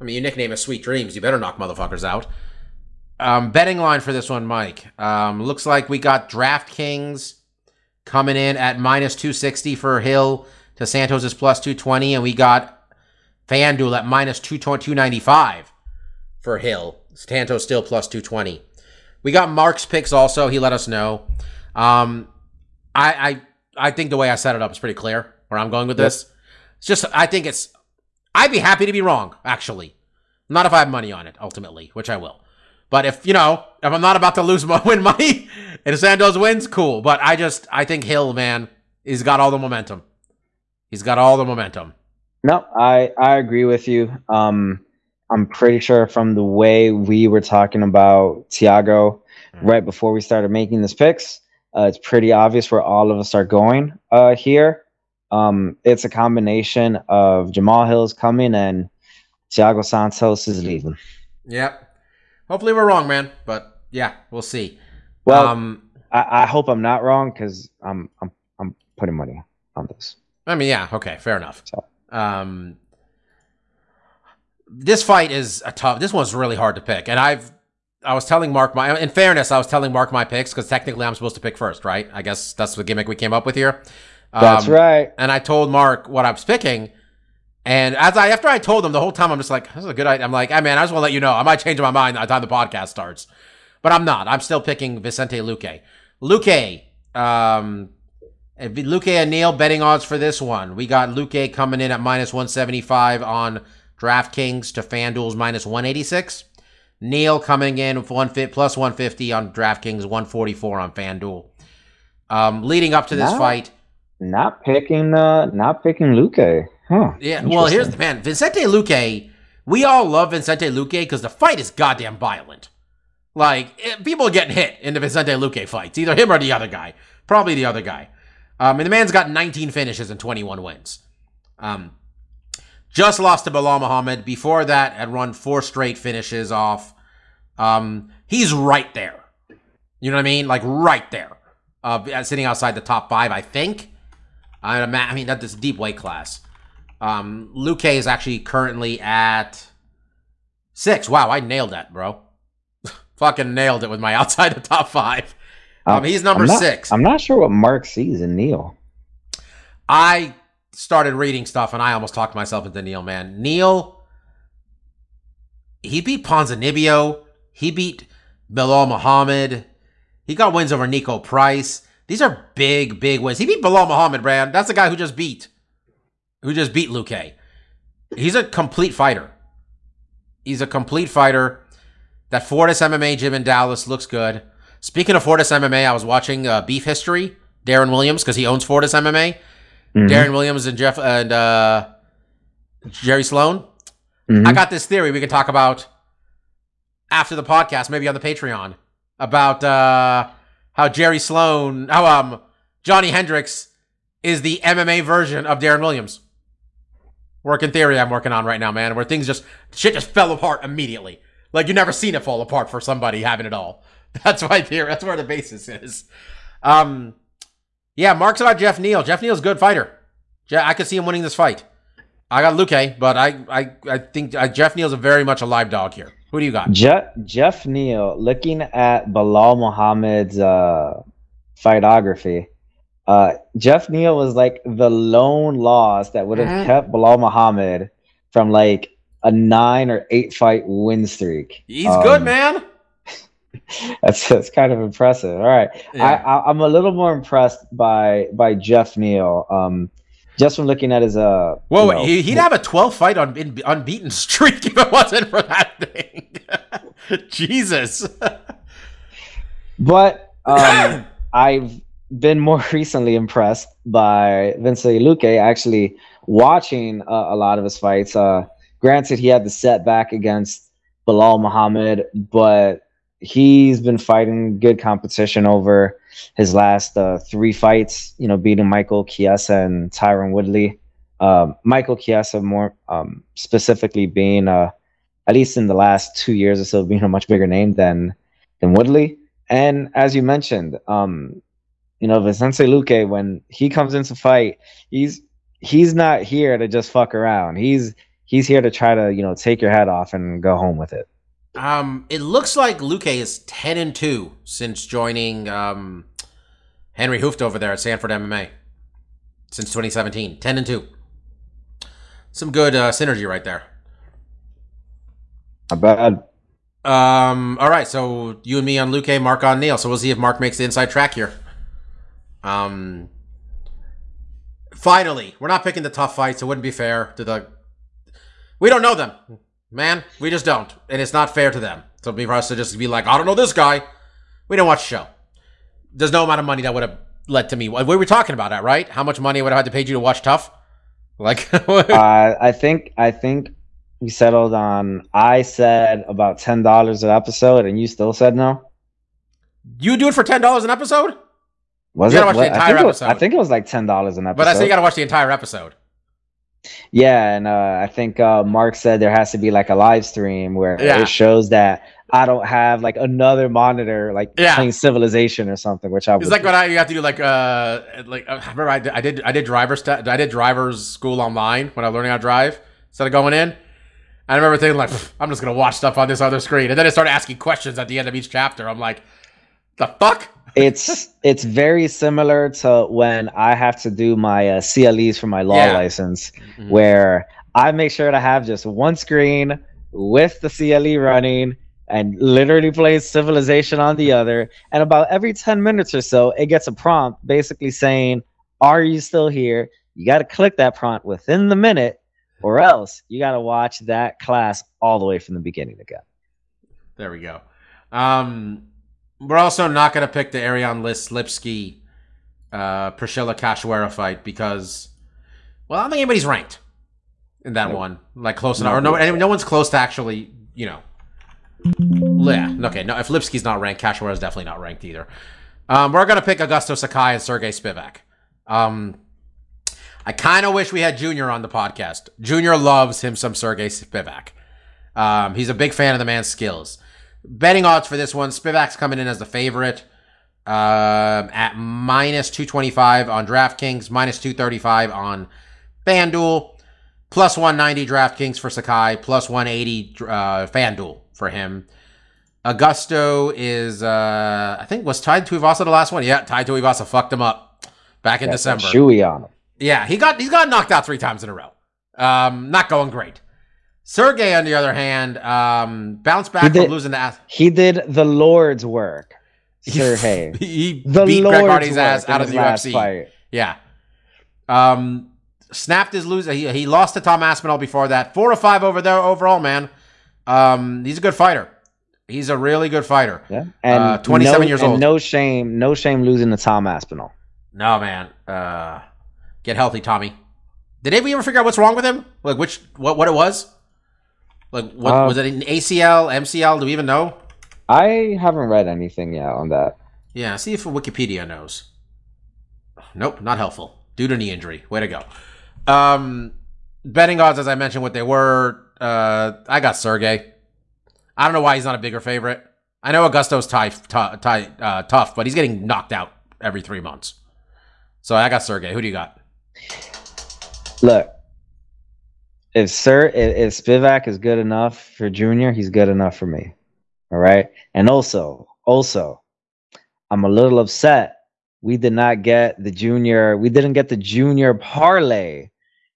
I mean, your nickname is Sweet Dreams. You better knock motherfuckers out. Um, betting line for this one, Mike. Um, looks like we got DraftKings coming in at minus 260 for Hill to Santos is plus 220, and we got FanDuel at minus 295 for Hill. Santos still plus 220. We got Mark's picks also. He let us know. Um, I, I I think the way I set it up is pretty clear where I'm going with this. Yep. It's just I think it's I'd be happy to be wrong, actually. Not if I have money on it, ultimately, which I will. But if you know, if I'm not about to lose my win money and Santos wins, cool. But I just I think Hill, man, he's got all the momentum. He's got all the momentum. No, I I agree with you. Um, I'm pretty sure from the way we were talking about Thiago mm. right before we started making this picks, Uh, it's pretty obvious where all of us are going uh, here. Um, it's a combination of Jamal Hill's coming and Thiago Santos is leaving. Yep. Hopefully we're wrong, man. But yeah, we'll see. Well, um, I, I hope I'm not wrong because I'm I'm I'm putting money on this. I mean, yeah, okay, fair enough. So- Um, this fight is a tough. This one's really hard to pick, and I've. I was telling Mark my. In fairness, I was telling Mark my picks because technically I'm supposed to pick first, right? I guess that's the gimmick we came up with here. That's Um, right. And I told Mark what I was picking, and as I after I told him the whole time, I'm just like, "This is a good idea." I'm like, "Hey man, I just want to let you know, I might change my mind by the time the podcast starts." But I'm not. I'm still picking Vicente Luque. Luque, um, Luque and Neal betting odds for this one. We got Luque coming in at minus 175 on DraftKings to FanDuel's minus 186. Neal coming in with one fit plus 150 on DraftKings, 144 on FanDuel. Um, leading up to this Wow. fight, Not picking uh not picking Luque. Huh. yeah, well, here's the man. Vicente Luque, we all love Vicente Luque because the fight is goddamn violent. Like, eh, people are getting hit in the Vicente Luque fights. Either him or the other guy. Probably the other guy. Um, and the man's got 19 finishes and 21 wins. Um, just lost to Belal Muhammad. Before that, had run four straight finishes off. Um, he's right there. You know what I mean? Like, right there. Uh, sitting outside the top five, I think. I, I mean, that's this deep weight class. Um, Luque is actually currently at six. Wow, I nailed that, bro. Fucking nailed it with my outside the top five. Um, he's number I'm not- six. I'm not sure what Mark sees in Neal. I started reading stuff and I almost talked myself into Neal, man. Neal, he beat Ponzinibbio. He beat Belal Muhammad. He got wins over Niko Price. These are big, big wins. He beat Belal Muhammad, Brand. That's the guy who just beat, who just beat Luque. He's a complete fighter. He's a complete fighter. That Fortis MMA gym in Dallas looks good. Speaking of Fortis MMA, I was watching uh, Beef History, Deron Williams, because he owns Fortis MMA. Mhm. Deron Williams and Jeff and uh, Jerry Sloan. Mhm. I got this theory we can talk about after the podcast, maybe on the Patreon, about uh, how Jerry Sloan, how um Johnny Hendricks is the MMA version of Deron Williams. Working theory I'm working on right now, man, where things just shit just fell apart immediately. Like you never seen it fall apart for somebody having it all. That's my theory. That's where the basis is. Um, yeah, Mark's about Geoff Neal. Geoff Neal's a good fighter. Je- I could see him winning this fight. I got Luque, but I I, I think uh, Geoff Neal's a very much a live dog here. Who do you got? Je- Geoff Neal, looking at Belal Muhammad's uh, fightography, uh, Geoff Neal was like the lone loss that would have Mhm. kept Belal Muhammad from like a nine or eight fight win streak. He's Um, good, man. That's that's kind of impressive. All right, I, Yeah. I I'm a little more impressed by by Geoff Neal. Um, just from looking at his uh. Whoa, you know, he, he'd have a 12 fight un, unbeaten streak if it wasn't for that thing. Jesus. But um, I've been more recently impressed by Vincent Luque. Actually, watching uh, a lot of his fights. Uh, granted, he had the setback against Belal Muhammad, but he's been fighting good competition over his last uh, three fights. You know, beating Michael Chiesa and Tyron Woodley. Um, Michael Chiesa, more um, specifically, being uh, at least in the last two years or so, being a much bigger name than than Woodley. And as you mentioned, um, you know, Vicente Luque, when he comes into fight, he's he's not here to just fuck around. He's he's here to try to, you know, take your head off and go home with it. Um, it looks like Luque is 10 and 2 since joining um, Henri Hooft over there at Sanford MMA since 2017. 10 and 2. Some good uh, synergy right there. Not bad. Um, all right, so you and me on Luque, Mark on Neal. So we'll see if Mark makes the inside track here. Um, finally, we're not picking the tough fights. It wouldn't be fair to the. We don't know them, man. We just don't, and it's not fair to them. So for us to just be like, I don't know this guy. We don't watch the show. There's no amount of money that would have led to me. We were talking about that, right? How much money would I have had to pay you to watch Tough? Like, uh, I think I think we settled on. I said about ten dollars an episode, and you still said no. you do it for ten dollars an episode? Was You it? gotta watch the What- I entire think it was- I think it was like ten dollars an episode. But I said you got to watch the entire episode. Yeah, and uh, I think uh, Mark said there has to be like a live stream where Yeah. it shows that I don't have like another monitor like Yeah. playing Civilization or something, which I It's would like do. when I you have to do like uh like uh, remember I did I did I did driver's st- I did driver's school online when I was learning how to drive instead of going in. I remember thinking like I'm just gonna watch stuff on this other screen, and then it started asking questions at the end of each chapter. I'm like, the fuck? It's it's very similar to when I have to do my uh, CLEs for my law Yeah. license, Mhm. where I make sure to have just one screen with the CLE running and literally play Civilization on the other. And about every 10 minutes or so, it gets a prompt basically saying, Are you still here? You got to click that prompt within the minute, or else you got to watch that class all the way from the beginning again. There we go. Um, we're also not going to pick the Ariane List Lipski uh, Priscilla Cachoeira fight because, well, I don't think anybody's ranked in that Nope. one. Like close enough, or no, no one's close to actually, you know. Yeah. Okay. No, if Lipski's not ranked, Cachoeira is definitely not ranked either. Um, we're gonna pick Augusto Sakai and Sergey Spivak. Um, I kind of wish we had Junior on the podcast. Junior loves him some Sergey Spivak. Um, he's a big fan of the man's skills. Betting odds for this one, Spivak's coming in as the favorite um, at minus 225 on DraftKings, minus 235 on FanDuel, plus 190 DraftKings for Sakai, plus 180 uh, FanDuel for him. Augusto is, uh, I think, was Tuivasa the last one. Yeah, Tuivasa fucked him up back in Got that December. Chewy on him. Yeah, he got he's got knocked out three times in a row. Um, not going great. Sergey, on the other hand, um, bounced back He from losing the ass. He did the Lord's work, he, he The beat Lord's Greg Hardy's ass out of the UFC. fight. Yeah. Um, snapped his loser. He, he lost to Tom Aspinall before that. Four or five over there overall, man. Um, he's a good fighter. He's a really good fighter. Yeah, and Uh, 27 no, years old. No shame, no shame losing to Tom Aspinall. No, man. Uh, get healthy, Tommy. Did anybody ever figure out what's wrong with him? Like which what what it was? Like what Uh, was it an ACL, MCL? Do we even know? I haven't read anything yet on that. Yeah, see if Wikipedia knows. Nope, not helpful. Due to knee injury. Way to go. Um, betting odds, as I mentioned, what they were. Uh, I got Sergey. I don't know why he's not a bigger favorite. I know Augusto's tie, tie, tie, uh, tough, but he's getting knocked out every three months. So I got Sergey. Who do you got? Look, if Sir, if, if Spivak is good enough for Junior, he's good enough for me. All right, and also, also, I'm a little upset. We did not get the Junior. We didn't get the Junior parlay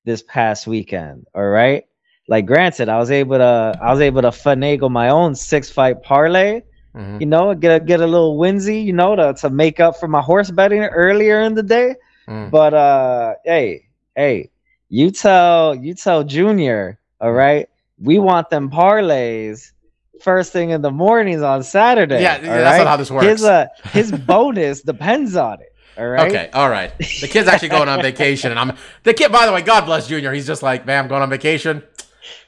this past weekend. All right. Like granted, I was able to I was able to finagle my own six fight parlay, Mhm. you know, get a get a little winsy, you know, to, to make up for my horse betting earlier in the day. Mm. But uh hey, hey, you tell you tell Junior, all right, we want them parlays first thing in the mornings on Saturday. Yeah, yeah, that's not how this works. His uh his bonus depends on it. All right. Okay, all right. The kid's actually going on vacation, and I'm the kid. By the way, God bless Junior. He's just like, man, I'm going on vacation.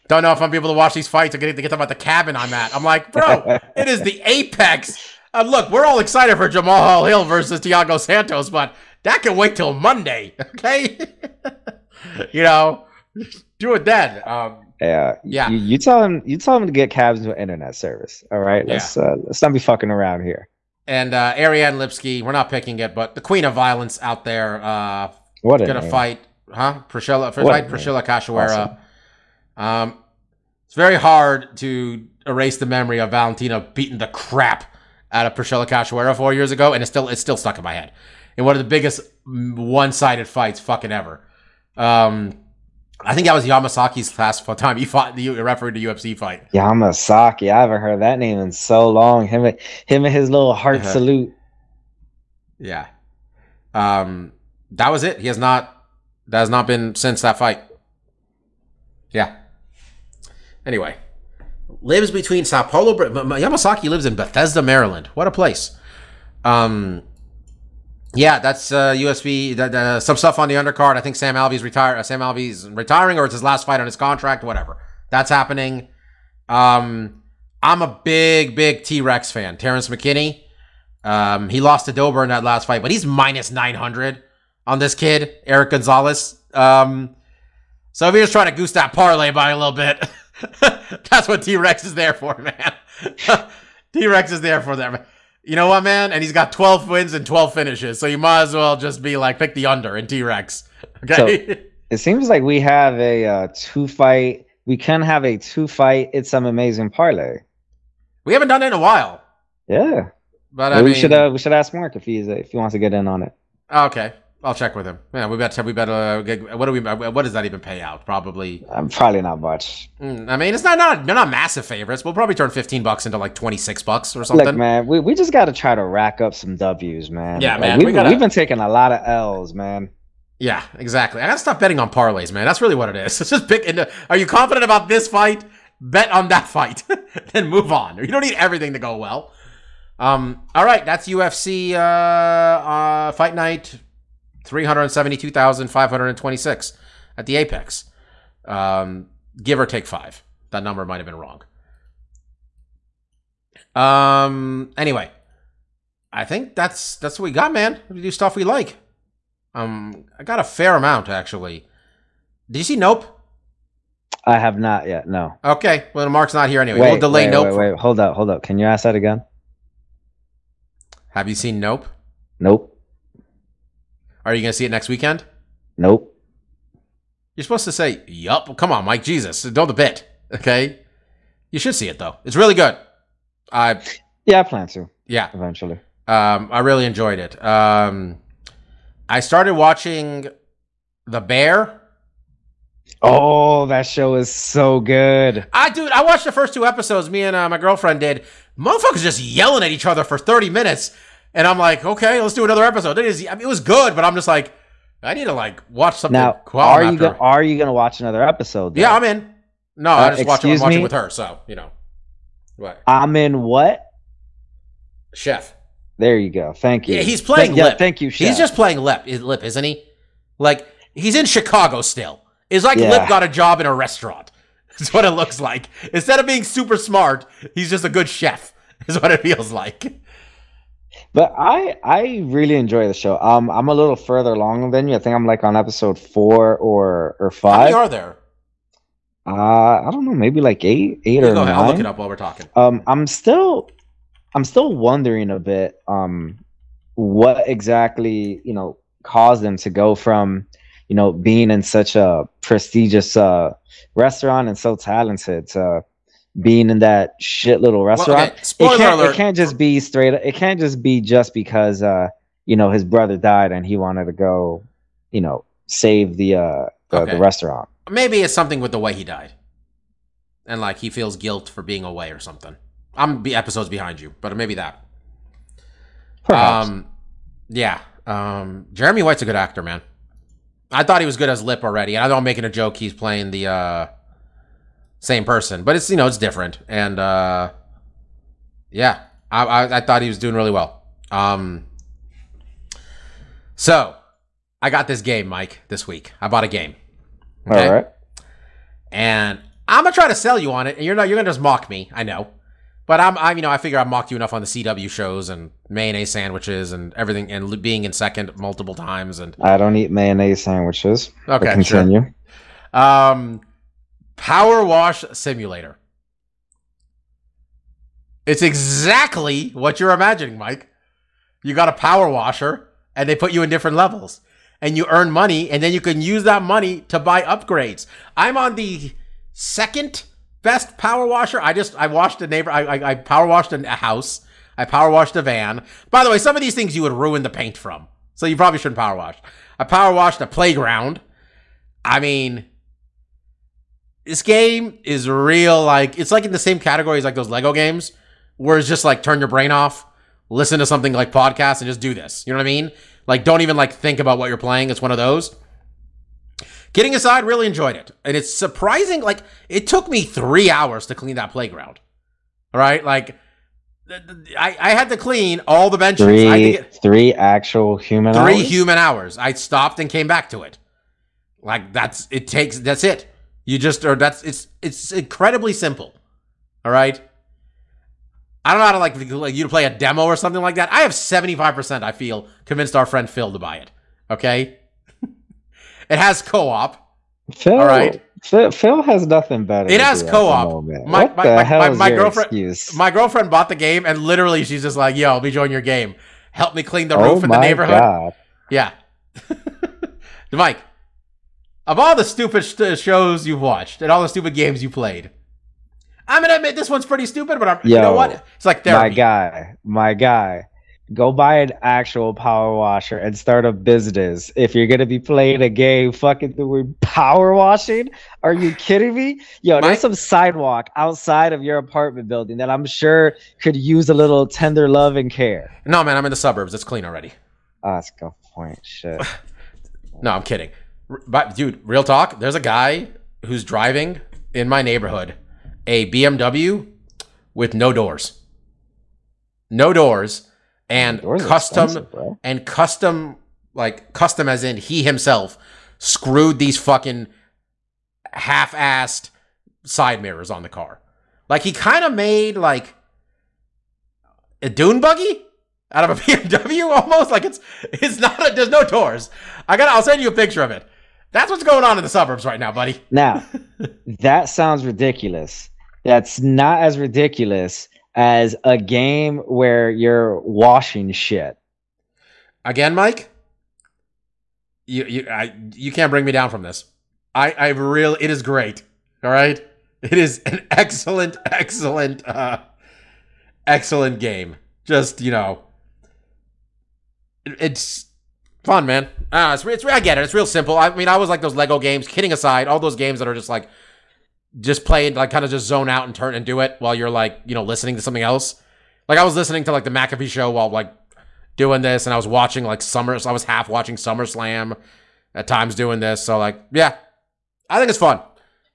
Don't know if I'm able to watch these fights or get to get at the cabin I'm at. I'm like, bro, it is the apex. Uh, look, we're all excited for Jamal Hill versus Thiago Santos, but that can wait till Monday, okay? you know, do it then. Um, Yeah, Yeah. You, you tell him. You tell him to get cabs with internet service. All right. Let's uh, let's not be fucking around here. and uh, Ariane Lipski, we're not picking it, but the queen of violence out there, uh, What gonna name. fight, huh? Priscilla, fight. Priscilla Cachoeira. Um, it's very hard to erase the memory of Valentina beating the crap out of Priscilla Cachoeira four years ago, and it's still it's still stuck in my head. In one of the biggest one sided fights fucking ever. Um, I think that was Yamasaki's last time he fought the refereed the UFC fight. Yamasaki. I haven't heard that name in so long. Him, and- him and his little heart Uh-huh. salute. Yeah. Um, that was it. He has not. That has not been since that fight. Yeah. Anyway, lives between Sao Paulo. Bra- M- M- Yamasaki lives in Bethesda, Maryland. What a place. Um. Yeah, that's uh, USB. That, uh, some stuff on the undercard. I think Sam Alvey's retire. Uh, Sam Alvey's retiring, or it's his last fight on his contract. Whatever. That's happening. Um, I'm a big, big T Rex fan. Terrance McKinney. Um, he lost to Dober in that last fight, but he's minus 900 on this kid, Eric Gonzalez. Um, so if you're just trying to goose that parlay by a little bit, that's what T Rex is there for, man. T Rex is there for them. You know what, man? And he's got 12 wins and 12 finishes, so you might as well just be like, pick the under in T Rex. Okay. It seems like we have a uh, two fight. We can have a two fight. It's some amazing parlay. we haven't done it in a while, Yeah, but I we mean, should uh, we should ask Mark if he's if he wants to get in on it. okay. I'll check with him. Yeah, we better. We better. Uh, get, what do we? What does that even pay out? Probably. I'm probably not much. Mm, I mean, it's not not they're not massive favorites. We'll probably turn fifteen bucks into like twenty six bucks or something. Look, man, we, we just got to try to rack up some W's, man. Yeah, Like, man, We've, we been- gotta- we've been taking a lot of L's, man. Yeah, exactly. I gotta stop betting on parlays, man. That's really what it is. It's just pick. Into, are you confident about this fight? Bet on that fight, then move on. You don't need everything to go well. Um. All right, that's UFC uh, uh fight night, three hundred seventy-two thousand five hundred twenty-six at the Apex. Um, give or take five. That number might have been wrong. Um. Anyway, I think that's that's what we got, man. We do stuff we like. Um, I got a fair amount actually. Did you see Nope? I have not yet. No. Okay, well, Mark's not here anyway. we'll delay wait, Nope. Wait, for- wait, hold up, hold up. Can you ask that again? Have you seen Nope? Nope. Are you gonna see it next weekend? Nope. You're supposed to say yup. Come on, Mike. Jesus, don't the bit. Okay, you should see it though. It's really good. I Yeah, I plan to yeah. eventually. Um, I really enjoyed it. Um, I started watching The Bear. Oh, that show is so good. I dude, I watched the first two episodes. Me and uh, my girlfriend did. Motherfuckers just yelling at each other for thirty minutes, and I'm like, okay, let's do another episode. It is. I mean, it was good, but I'm just like, I need to like watch something. Now, are you gonna are you gonna watch another episode? though? Yeah, I'm in. No, I Uh, just watch it. I'm watching me? with her, so you know. What? I'm in what? Chef. There you go. Thank you. Yeah, he's playing yeah, lip. thank you. Chef. He's just playing lip, lip, isn't he? Like he's in Chicago still. It's like Yeah. Lip got a job in a restaurant. That's what it looks like. Instead of being super smart, he's just a good chef. Is what it feels like. But I I really enjoy the show. Um, I'm a little further along than you. I think I'm like on episode four or or How many five. are there? Uh, I don't know, maybe like eight, eight You or go ahead. I'll look it up while we're talking. Um, I'm still, I'm still wondering a bit. Um, what exactly you know caused them to go from, you know, being in such a prestigious uh restaurant and so talented to being in that shit little restaurant. okay, spoiler it can't, alert. It can't just be straight. It can't just be just because uh you know his brother died and he wanted to go, you know, save the uh the, Okay. the restaurant. Maybe it's something with the way he died, and like he feels guilt for being away or something. I'm be episodes behind you, but maybe that. Perhaps. Um, yeah. Um, Jeremy White's a good actor, man. I thought he was good as Lip already, and I know I'm making a joke. He's playing the uh, same person, but it's you know it's different, and uh, yeah, I, I I thought he was doing really well. Um, so I got this game, Mike, this week. I bought a game. Okay? All right. and I'm gonna try to sell you on it, and you're not. You're gonna just mock me. I know, but I'm. I'm. You know, I figure I mocked you enough on the CW shows and mayonnaise sandwiches and everything, and being in second multiple times. And I don't eat mayonnaise sandwiches. Okay, sure. continue. Um, Power Wash Simulator. It's exactly what you're imagining, Mike. You got a power washer, and they put you in different levels, and you earn money, and then you can use that money to buy upgrades. I'm on the second best power washer. I just I washed a neighbor. I I, I power washed a house. I power washed a van. By the way, some of these things you would ruin the paint from, so you probably shouldn't power wash. I power washed a playground. I mean, this game is real. Like it's like in the same category as like those Lego games, where it's just like turn your brain off, listen to something like podcast, and just do this. You know what I mean? Like don't even like think about what you're playing. It's one of those. Kidding aside, really enjoyed it, and it's surprising. Like it took me three hours to clean that playground. All right, like I, I had to clean all the benches. I had to Three get, three actual human three hours? human hours. I stopped and came back to it. Like that's it takes that's it. You just or that's it's it's incredibly simple. All right? I don't know how to like, like you to play a demo or something like that. I have 75%, I feel, convinced our friend Phil to buy it. Okay? it has co-op. Phil, All right. Phil, Phil has nothing better. It has do at the co-op. My- what my- the my- hell my- is my your girlfriend- excuse? My girlfriend bought the game and literally she's just like, yo, I'll be joining your game. Help me clean the oh roof in the neighborhood. God. Yeah. Mike, of all the stupid sh- shows you've watched and all the stupid games you played, I'm gonna admit this one's pretty stupid, but I'm, you know what? It's like My guy, my guy. Go buy an actual power washer and start a business. If you're gonna be playing a game fucking doing power washing, are you kidding me? Yo, My- there's some sidewalk outside of your apartment building that I'm sure could use a little tender love and care. No, man, I'm in the suburbs. It's clean already. Oh, that's a good point. Shit. No, I'm kidding. But dude, real talk. There's a guy who's driving in my neighborhood a BMW with no doors, no doors, and Doors custom and custom like custom as in he himself screwed these fucking half-assed side mirrors on the car. Like he kind of made like a dune buggy out of a BMW almost like it's it's not a, there's no doors. I got I'll send you a picture of it. That's what's going on in the suburbs right now, buddy. Now, that sounds ridiculous. That's not as ridiculous as a game where you're washing shit. Again, Mike, you you I, you can't bring me down from this. I I really it is great. All right, it is an excellent, excellent, uh, excellent game. Just you know, it- it's fun, man. Ah, it's, it's I get it. It's real simple. I mean, I was like those Lego games. Kidding aside, all those games that are just like just play like kind of just zone out and turn and do it while you're like you know listening to something else. Like I was listening to like the McAfee show while like doing this, and I was watching like Summer. I was half watching SummerSlam at times doing this. So like, yeah, I think it's fun.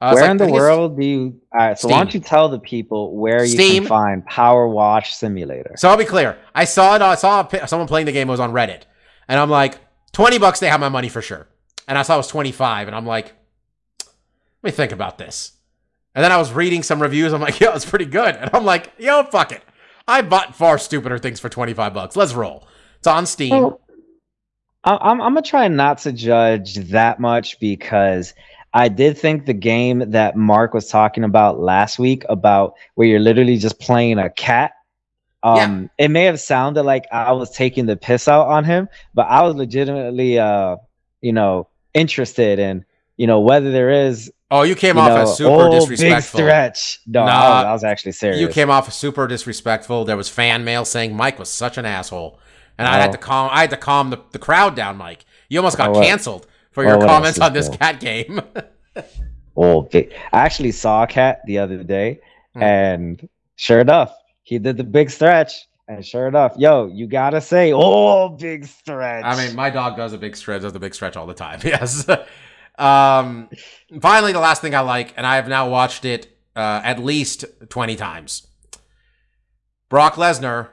Uh, where like- in the I think it's- world do you? All right, so why don't you tell the people where you Steam. can find Power Wash Simulator? So I'll be clear. I saw it. I saw a someone playing the game. It was on Reddit, and I'm like, twenty bucks. They have my money for sure. And I saw it was twenty five, and I'm like, let me think about this. And then I was reading some reviews. I'm like, yo, it's pretty good. And I'm like, yo, fuck it. I bought far stupider things for twenty five bucks. Let's roll. It's on Steam. Well, I'm I'm gonna try not to judge that much because I did think the game that Mark was talking about last week about where you're literally just playing a cat. Um, it may have sounded like I was taking the piss out on him, but I was legitimately, uh, you know, interested in, you know, whether there is, Oh, you came you off know, as super oh, disrespectful. big stretch. No, I, Nah, was, I was actually serious. You came off super disrespectful. There was fan mail saying Mike was such an asshole, and I had Oh. to calm. I had to calm the, the crowd down. Mike, you almost got Oh, canceled for oh, your comments on this there? cat game. Oh, big. I actually saw a cat the other day, Hmm. and sure enough, he did the big stretch. And sure enough, yo, you gotta say, oh, big stretch. I mean, my dog does a big stretch, does a big stretch all the time. Yes. um, finally, the last thing I like, and I have now watched it uh, at least twenty times. Brock Lesnar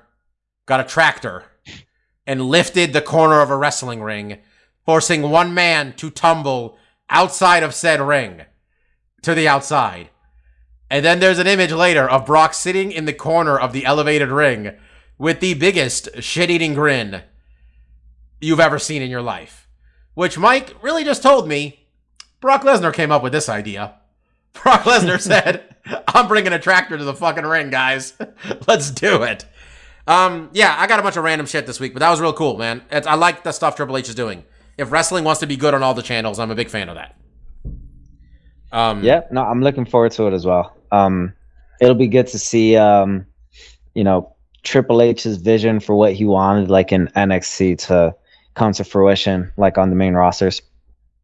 got a tractor and lifted the corner of a wrestling ring, forcing one man to tumble outside of said ring to the outside. And then there's an image later of Brock sitting in the corner of the elevated ring with the biggest shit eating grin you've ever seen in your life. Which Mike really just told me Brock Lesnar came up with this idea. Brock Lesnar said, I'm bringing a tractor to the fucking ring, guys. Let's do it. Um, yeah, I got a bunch of random shit this week, but that was real cool, man. It's, I like the stuff Triple H is doing. If wrestling wants to be good on all the channels, I'm a big fan of that. Um, Yep, no, I'm looking forward to it as well. Um, it'll be good to see, um, you know, Triple H's vision for what he wanted, like in NXT, to come to fruition, like on the main rosters.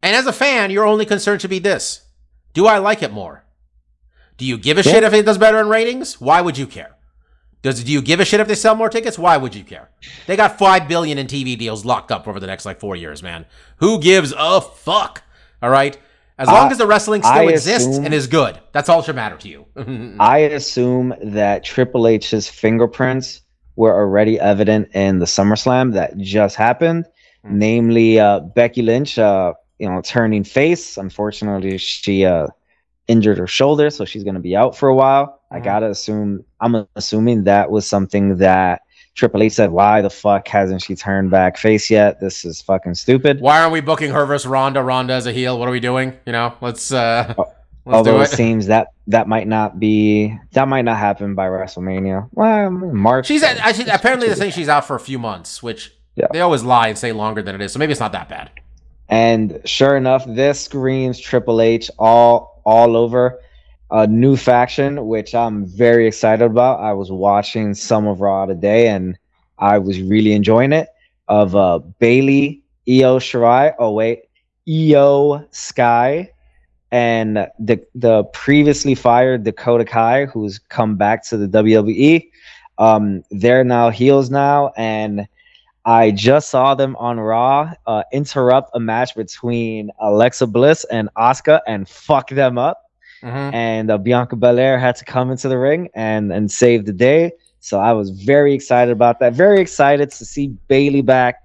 And as a fan, your only concern should be this Do I like it more? Do you give a Yeah. shit if it does better in ratings? Why would you care? Does do you give a shit if they sell more tickets? Why would you care? They got five billion in TV deals locked up over the next like four years, man. Who gives a fuck? All right. As long I- as the wrestling still I exists assume- and is good, that's all should matter to you. I assume that Triple H's fingerprints were already evident in the SummerSlam that just happened, Hmm. namely uh, Becky Lynch, uh, you know, turning face. Unfortunately, she uh, injured her shoulder, so she's gonna be out for a while. I Mhm. gotta assume I'm assuming that was something that Triple H said, "Why the fuck hasn't she turned back face yet? This is fucking stupid." Why aren't we booking her versus Ronda? Ronda as a heel. What are we doing? You know, let's uh, let's Although do it it. seems that that might not be that might not happen by WrestleMania. Well, March. She's so I, she, apparently it's- saying she's out for a few months, which Yeah. they always lie and say longer than it is. So maybe it's not that bad. And sure enough, this screams Triple H all all over. A new faction, which I'm very excited about. I was watching some of Raw today, and I was really enjoying it. Of uh, Bayley, Io Shirai. Oh wait, Iyo Sky, and the the previously fired Dakota Kai, who's come back to the WWE. Um, they're now heels now, and I just saw them on Raw uh, interrupt a match between Alexa Bliss and Asuka and fuck them up. Mhm. And uh, Bianca Belair had to come into the ring and and save the day. So I was very excited about that. Very excited to see Bayley back,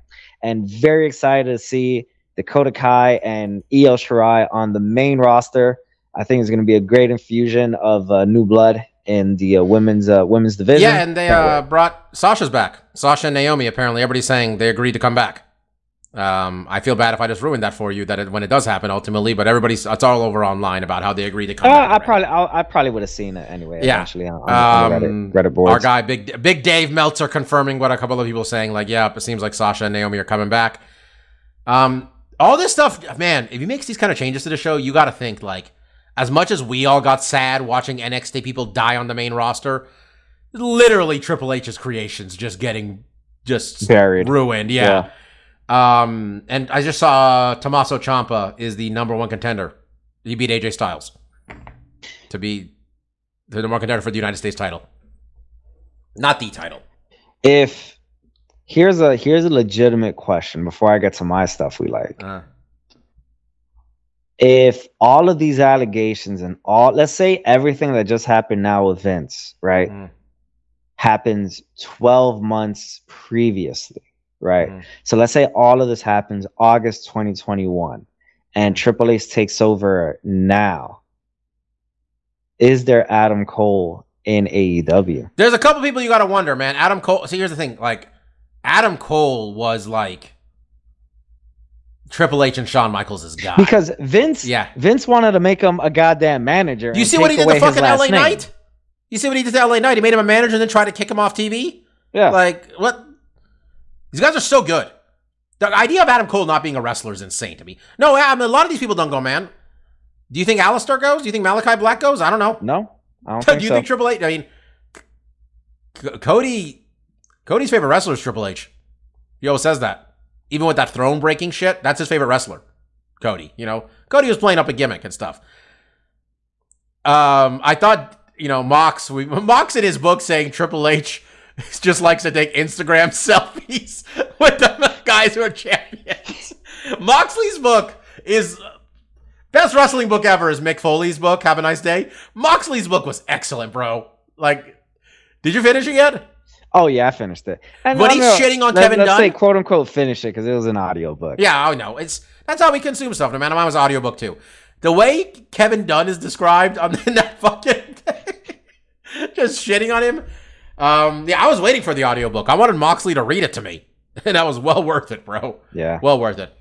and very excited to see Dakota Kai and Io Shirai on the main roster. I think it's going to be a great infusion of uh, new blood in the uh, women's uh, women's division. Yeah, and they uh, brought Sasha's back. Sasha and Naomi. Apparently, everybody's saying they agreed to come back. Um, I feel bad if I just ruined that for you. That it, when it does happen, ultimately, but everybody's it's all over online about how they agree to come Uh. I probably I, I probably would have seen it anyway. Yeah. on, on Um, Reddit, Reddit boards. Our guy, Big Big Dave Meltzer, confirming what a couple of people saying. Like, yeah, it seems like Sasha and Naomi are coming back. Um, all this stuff, man. If he makes these kind of changes to the show, you got to think like, as much as we all got sad watching NXT people die on the main roster, literally Triple H's creations just getting just Buried. ruined. Yeah. Um, and I just saw Tommaso Ciampa is the number one contender. He beat AJ Styles to be the number one contender for the United States title, not the title. If here's a here's a legitimate question before I get to my stuff we like. Uh, If all of these allegations and all let's say everything that just happened now with Vince, right? Mm. Happens 12 months previously, right? Mhm. So let's say all of this happens August 2021 and Triple H takes over now. Is there Adam Cole in AEW? There's a couple people you got to wonder, man. Adam Cole. See, here's the thing. Like, Adam Cole was like Triple H and Shawn Michaels' is guy. Because Vince, Yeah. Vince wanted to make him a goddamn manager. Do you see what he did to fucking LA. Knight? You see what he did to LA Knight? He made him a manager and then tried to kick him off TV. Yeah, Like, what? These guys are so good. The idea of Adam Cole not being a wrestler is insane to me. No, I mean, a lot of these people don't go, man. Do you think Aleister goes? Do you think Malakai Black goes? I don't know. no, I don't Do you so. think Triple H? I mean, C- Cody, Cody's favorite wrestler is Triple H. He always says that. Even with that throne breaking shit, that's his favorite wrestler. Cody, you know, Cody was playing up a gimmick and stuff. Um, I thought, you know, Mox, we, Mox in his book saying Triple H just likes to take Instagram selfies with the guys who are champions. Moxley's book is uh, best wrestling book ever is Mick Foley's book. Have a nice day. Moxley's book was excellent, bro. Like, did you finish it yet? Oh yeah, I finished it. And But he's know, shitting on let- Kevin let's Dunn? say quote unquote finish it because it was an audio book. Yeah, I know. It's that's how we consume stuff, no matter. Mine was audio book too. The way Kevin Dunn is described on that fucking just shitting on him. Um, yeah, I was waiting for the audiobook. I wanted Moxley to read it to me. And that was well worth it, bro. yeah. Well worth it.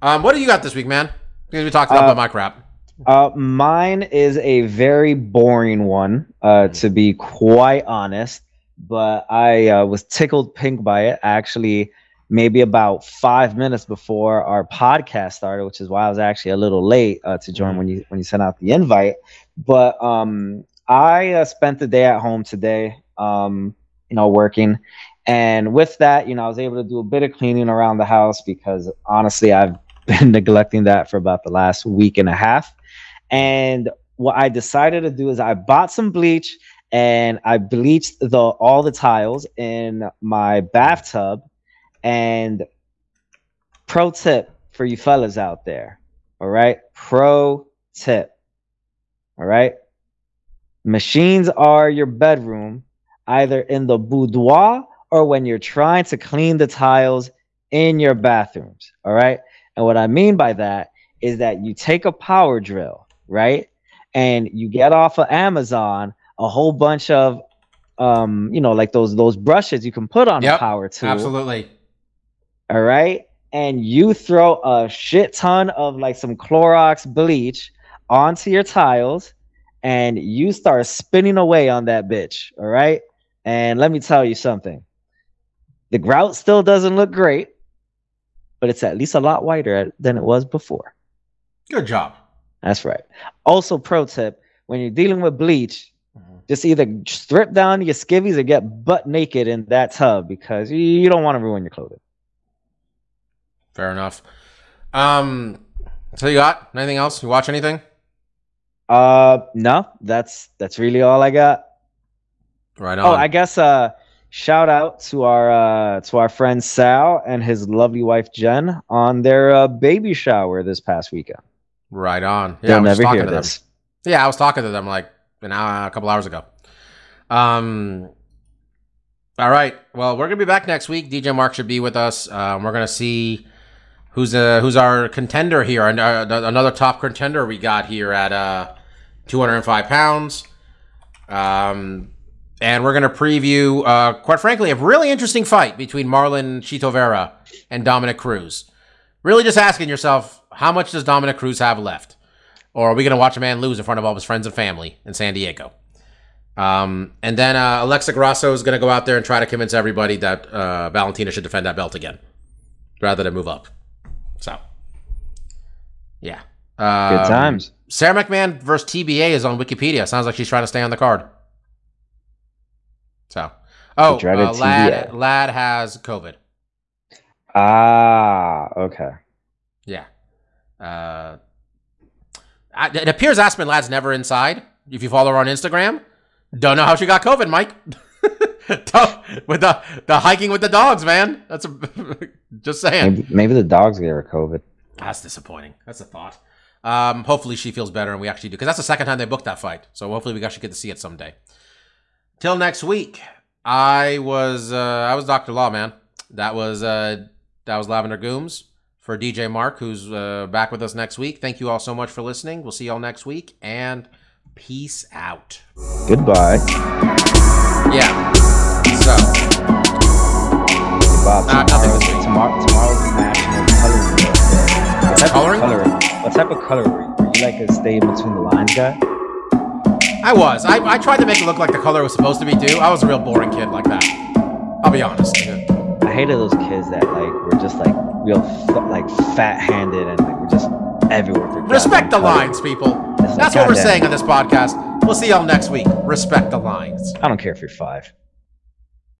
Um, what do you got this week, man? Because we talked about Uh, my crap. Uh, mine is a very boring one, uh, to be quite honest. But I uh, was tickled pink by it. Actually, maybe about five minutes before our podcast started, which is why I was actually a little late uh, to join Mhm. when you when you sent out the invite. But um, I uh, spent the day at home today, um, you know, working, and with that, you know, I was able to do a bit of cleaning around the house because honestly, I've been neglecting that for about the last week and a half. And what I decided to do is I bought some bleach and I bleached the all the tiles in my bathtub. And pro tip for you fellas out there, all right? Pro tip, all right? Machines are your bedroom, either in the boudoir or when you're trying to clean the tiles in your bathrooms, all right? And what I mean by that is that you take a power drill, right? and you get off of Amazon a whole bunch of um, you know, like those those brushes you can put on Yep, a power tool. Absolutely. All right. And you throw a shit ton of like some Clorox bleach onto your tiles and you start spinning away on that bitch. All right. And let me tell you something the grout still doesn't look great, but it's at least a lot whiter than it was before. Good job. That's right. Also, pro tip when you're dealing with bleach, Mhm. just either strip down your skivvies or get butt naked in that tub because you- you don't want to ruin your clothing. Fair enough. Um, so you got anything else? You watch anything? Uh, no, that's that's really all I got. Right on. Oh, I guess uh, shout out to our uh to our friend Sal and his lovely wife Jen on their uh, baby shower this past weekend. right on. Yeah, They'll I was never talking hear to them. this. Yeah, I was talking to them like an hour, a couple hours ago. Um. All right. Well, we're gonna be back next week. DJ Mark should be with us. Um, we're gonna see who's uh who's our contender here, and uh, another top contender we got here at uh 205 pounds. Um, and we're gonna preview, uh, quite frankly, a really interesting fight between Marlon Chito Vera and Dominick Cruz. Really, just asking yourself, how much does Dominick Cruz have left? or are we going to watch a man lose in front of all his friends and family in San Diego? Um, and then uh, Alexa Grasso is going to go out there and try to convince everybody that uh, Valentina should defend that belt again, rather than move up. So, yeah. Um, Good times. Sara McMann versus TBA is on Wikipedia. Sounds like she's trying to stay on the card. So, oh, uh, Ladd. Ladd has COVID. Ah, okay. Yeah. Uh, it appears Aspen Ladd's never inside. If you follow her on Instagram, don't know how she got COVID, Mike. Don't- with the the hiking with the dogs, man. That's a, just saying. Maybe, maybe the dogs gave her COVID. That's disappointing. That's a thought. Um, hopefully she feels better and we actually do because that's the second time they booked that fight. So hopefully we actually get to see it someday. Till next week, I was uh, I was Doctor Law, man. That was uh, that was Lavender Gooms for DJ Mark, who's uh, back with us next week. Thank you all so much for listening. We'll see y'all next week and peace out. Goodbye. Yeah. So Bob, Uh, nothing this week. tomorrow, tomorrow's National Coloring Day. What type Coloring? Of color, what type of color were you? You like a stay in between the lines guy? I was. I, I tried to make it look like the color was supposed to be too. I was a real boring kid like that. I'll be honest. I hated those kids that like were just like real like fat handed and like were just everywhere. Respect the lines, people. Like, That's what we're goddamn. saying on this podcast. We'll see y'all next week. Respect the lines. I don't care if you're five.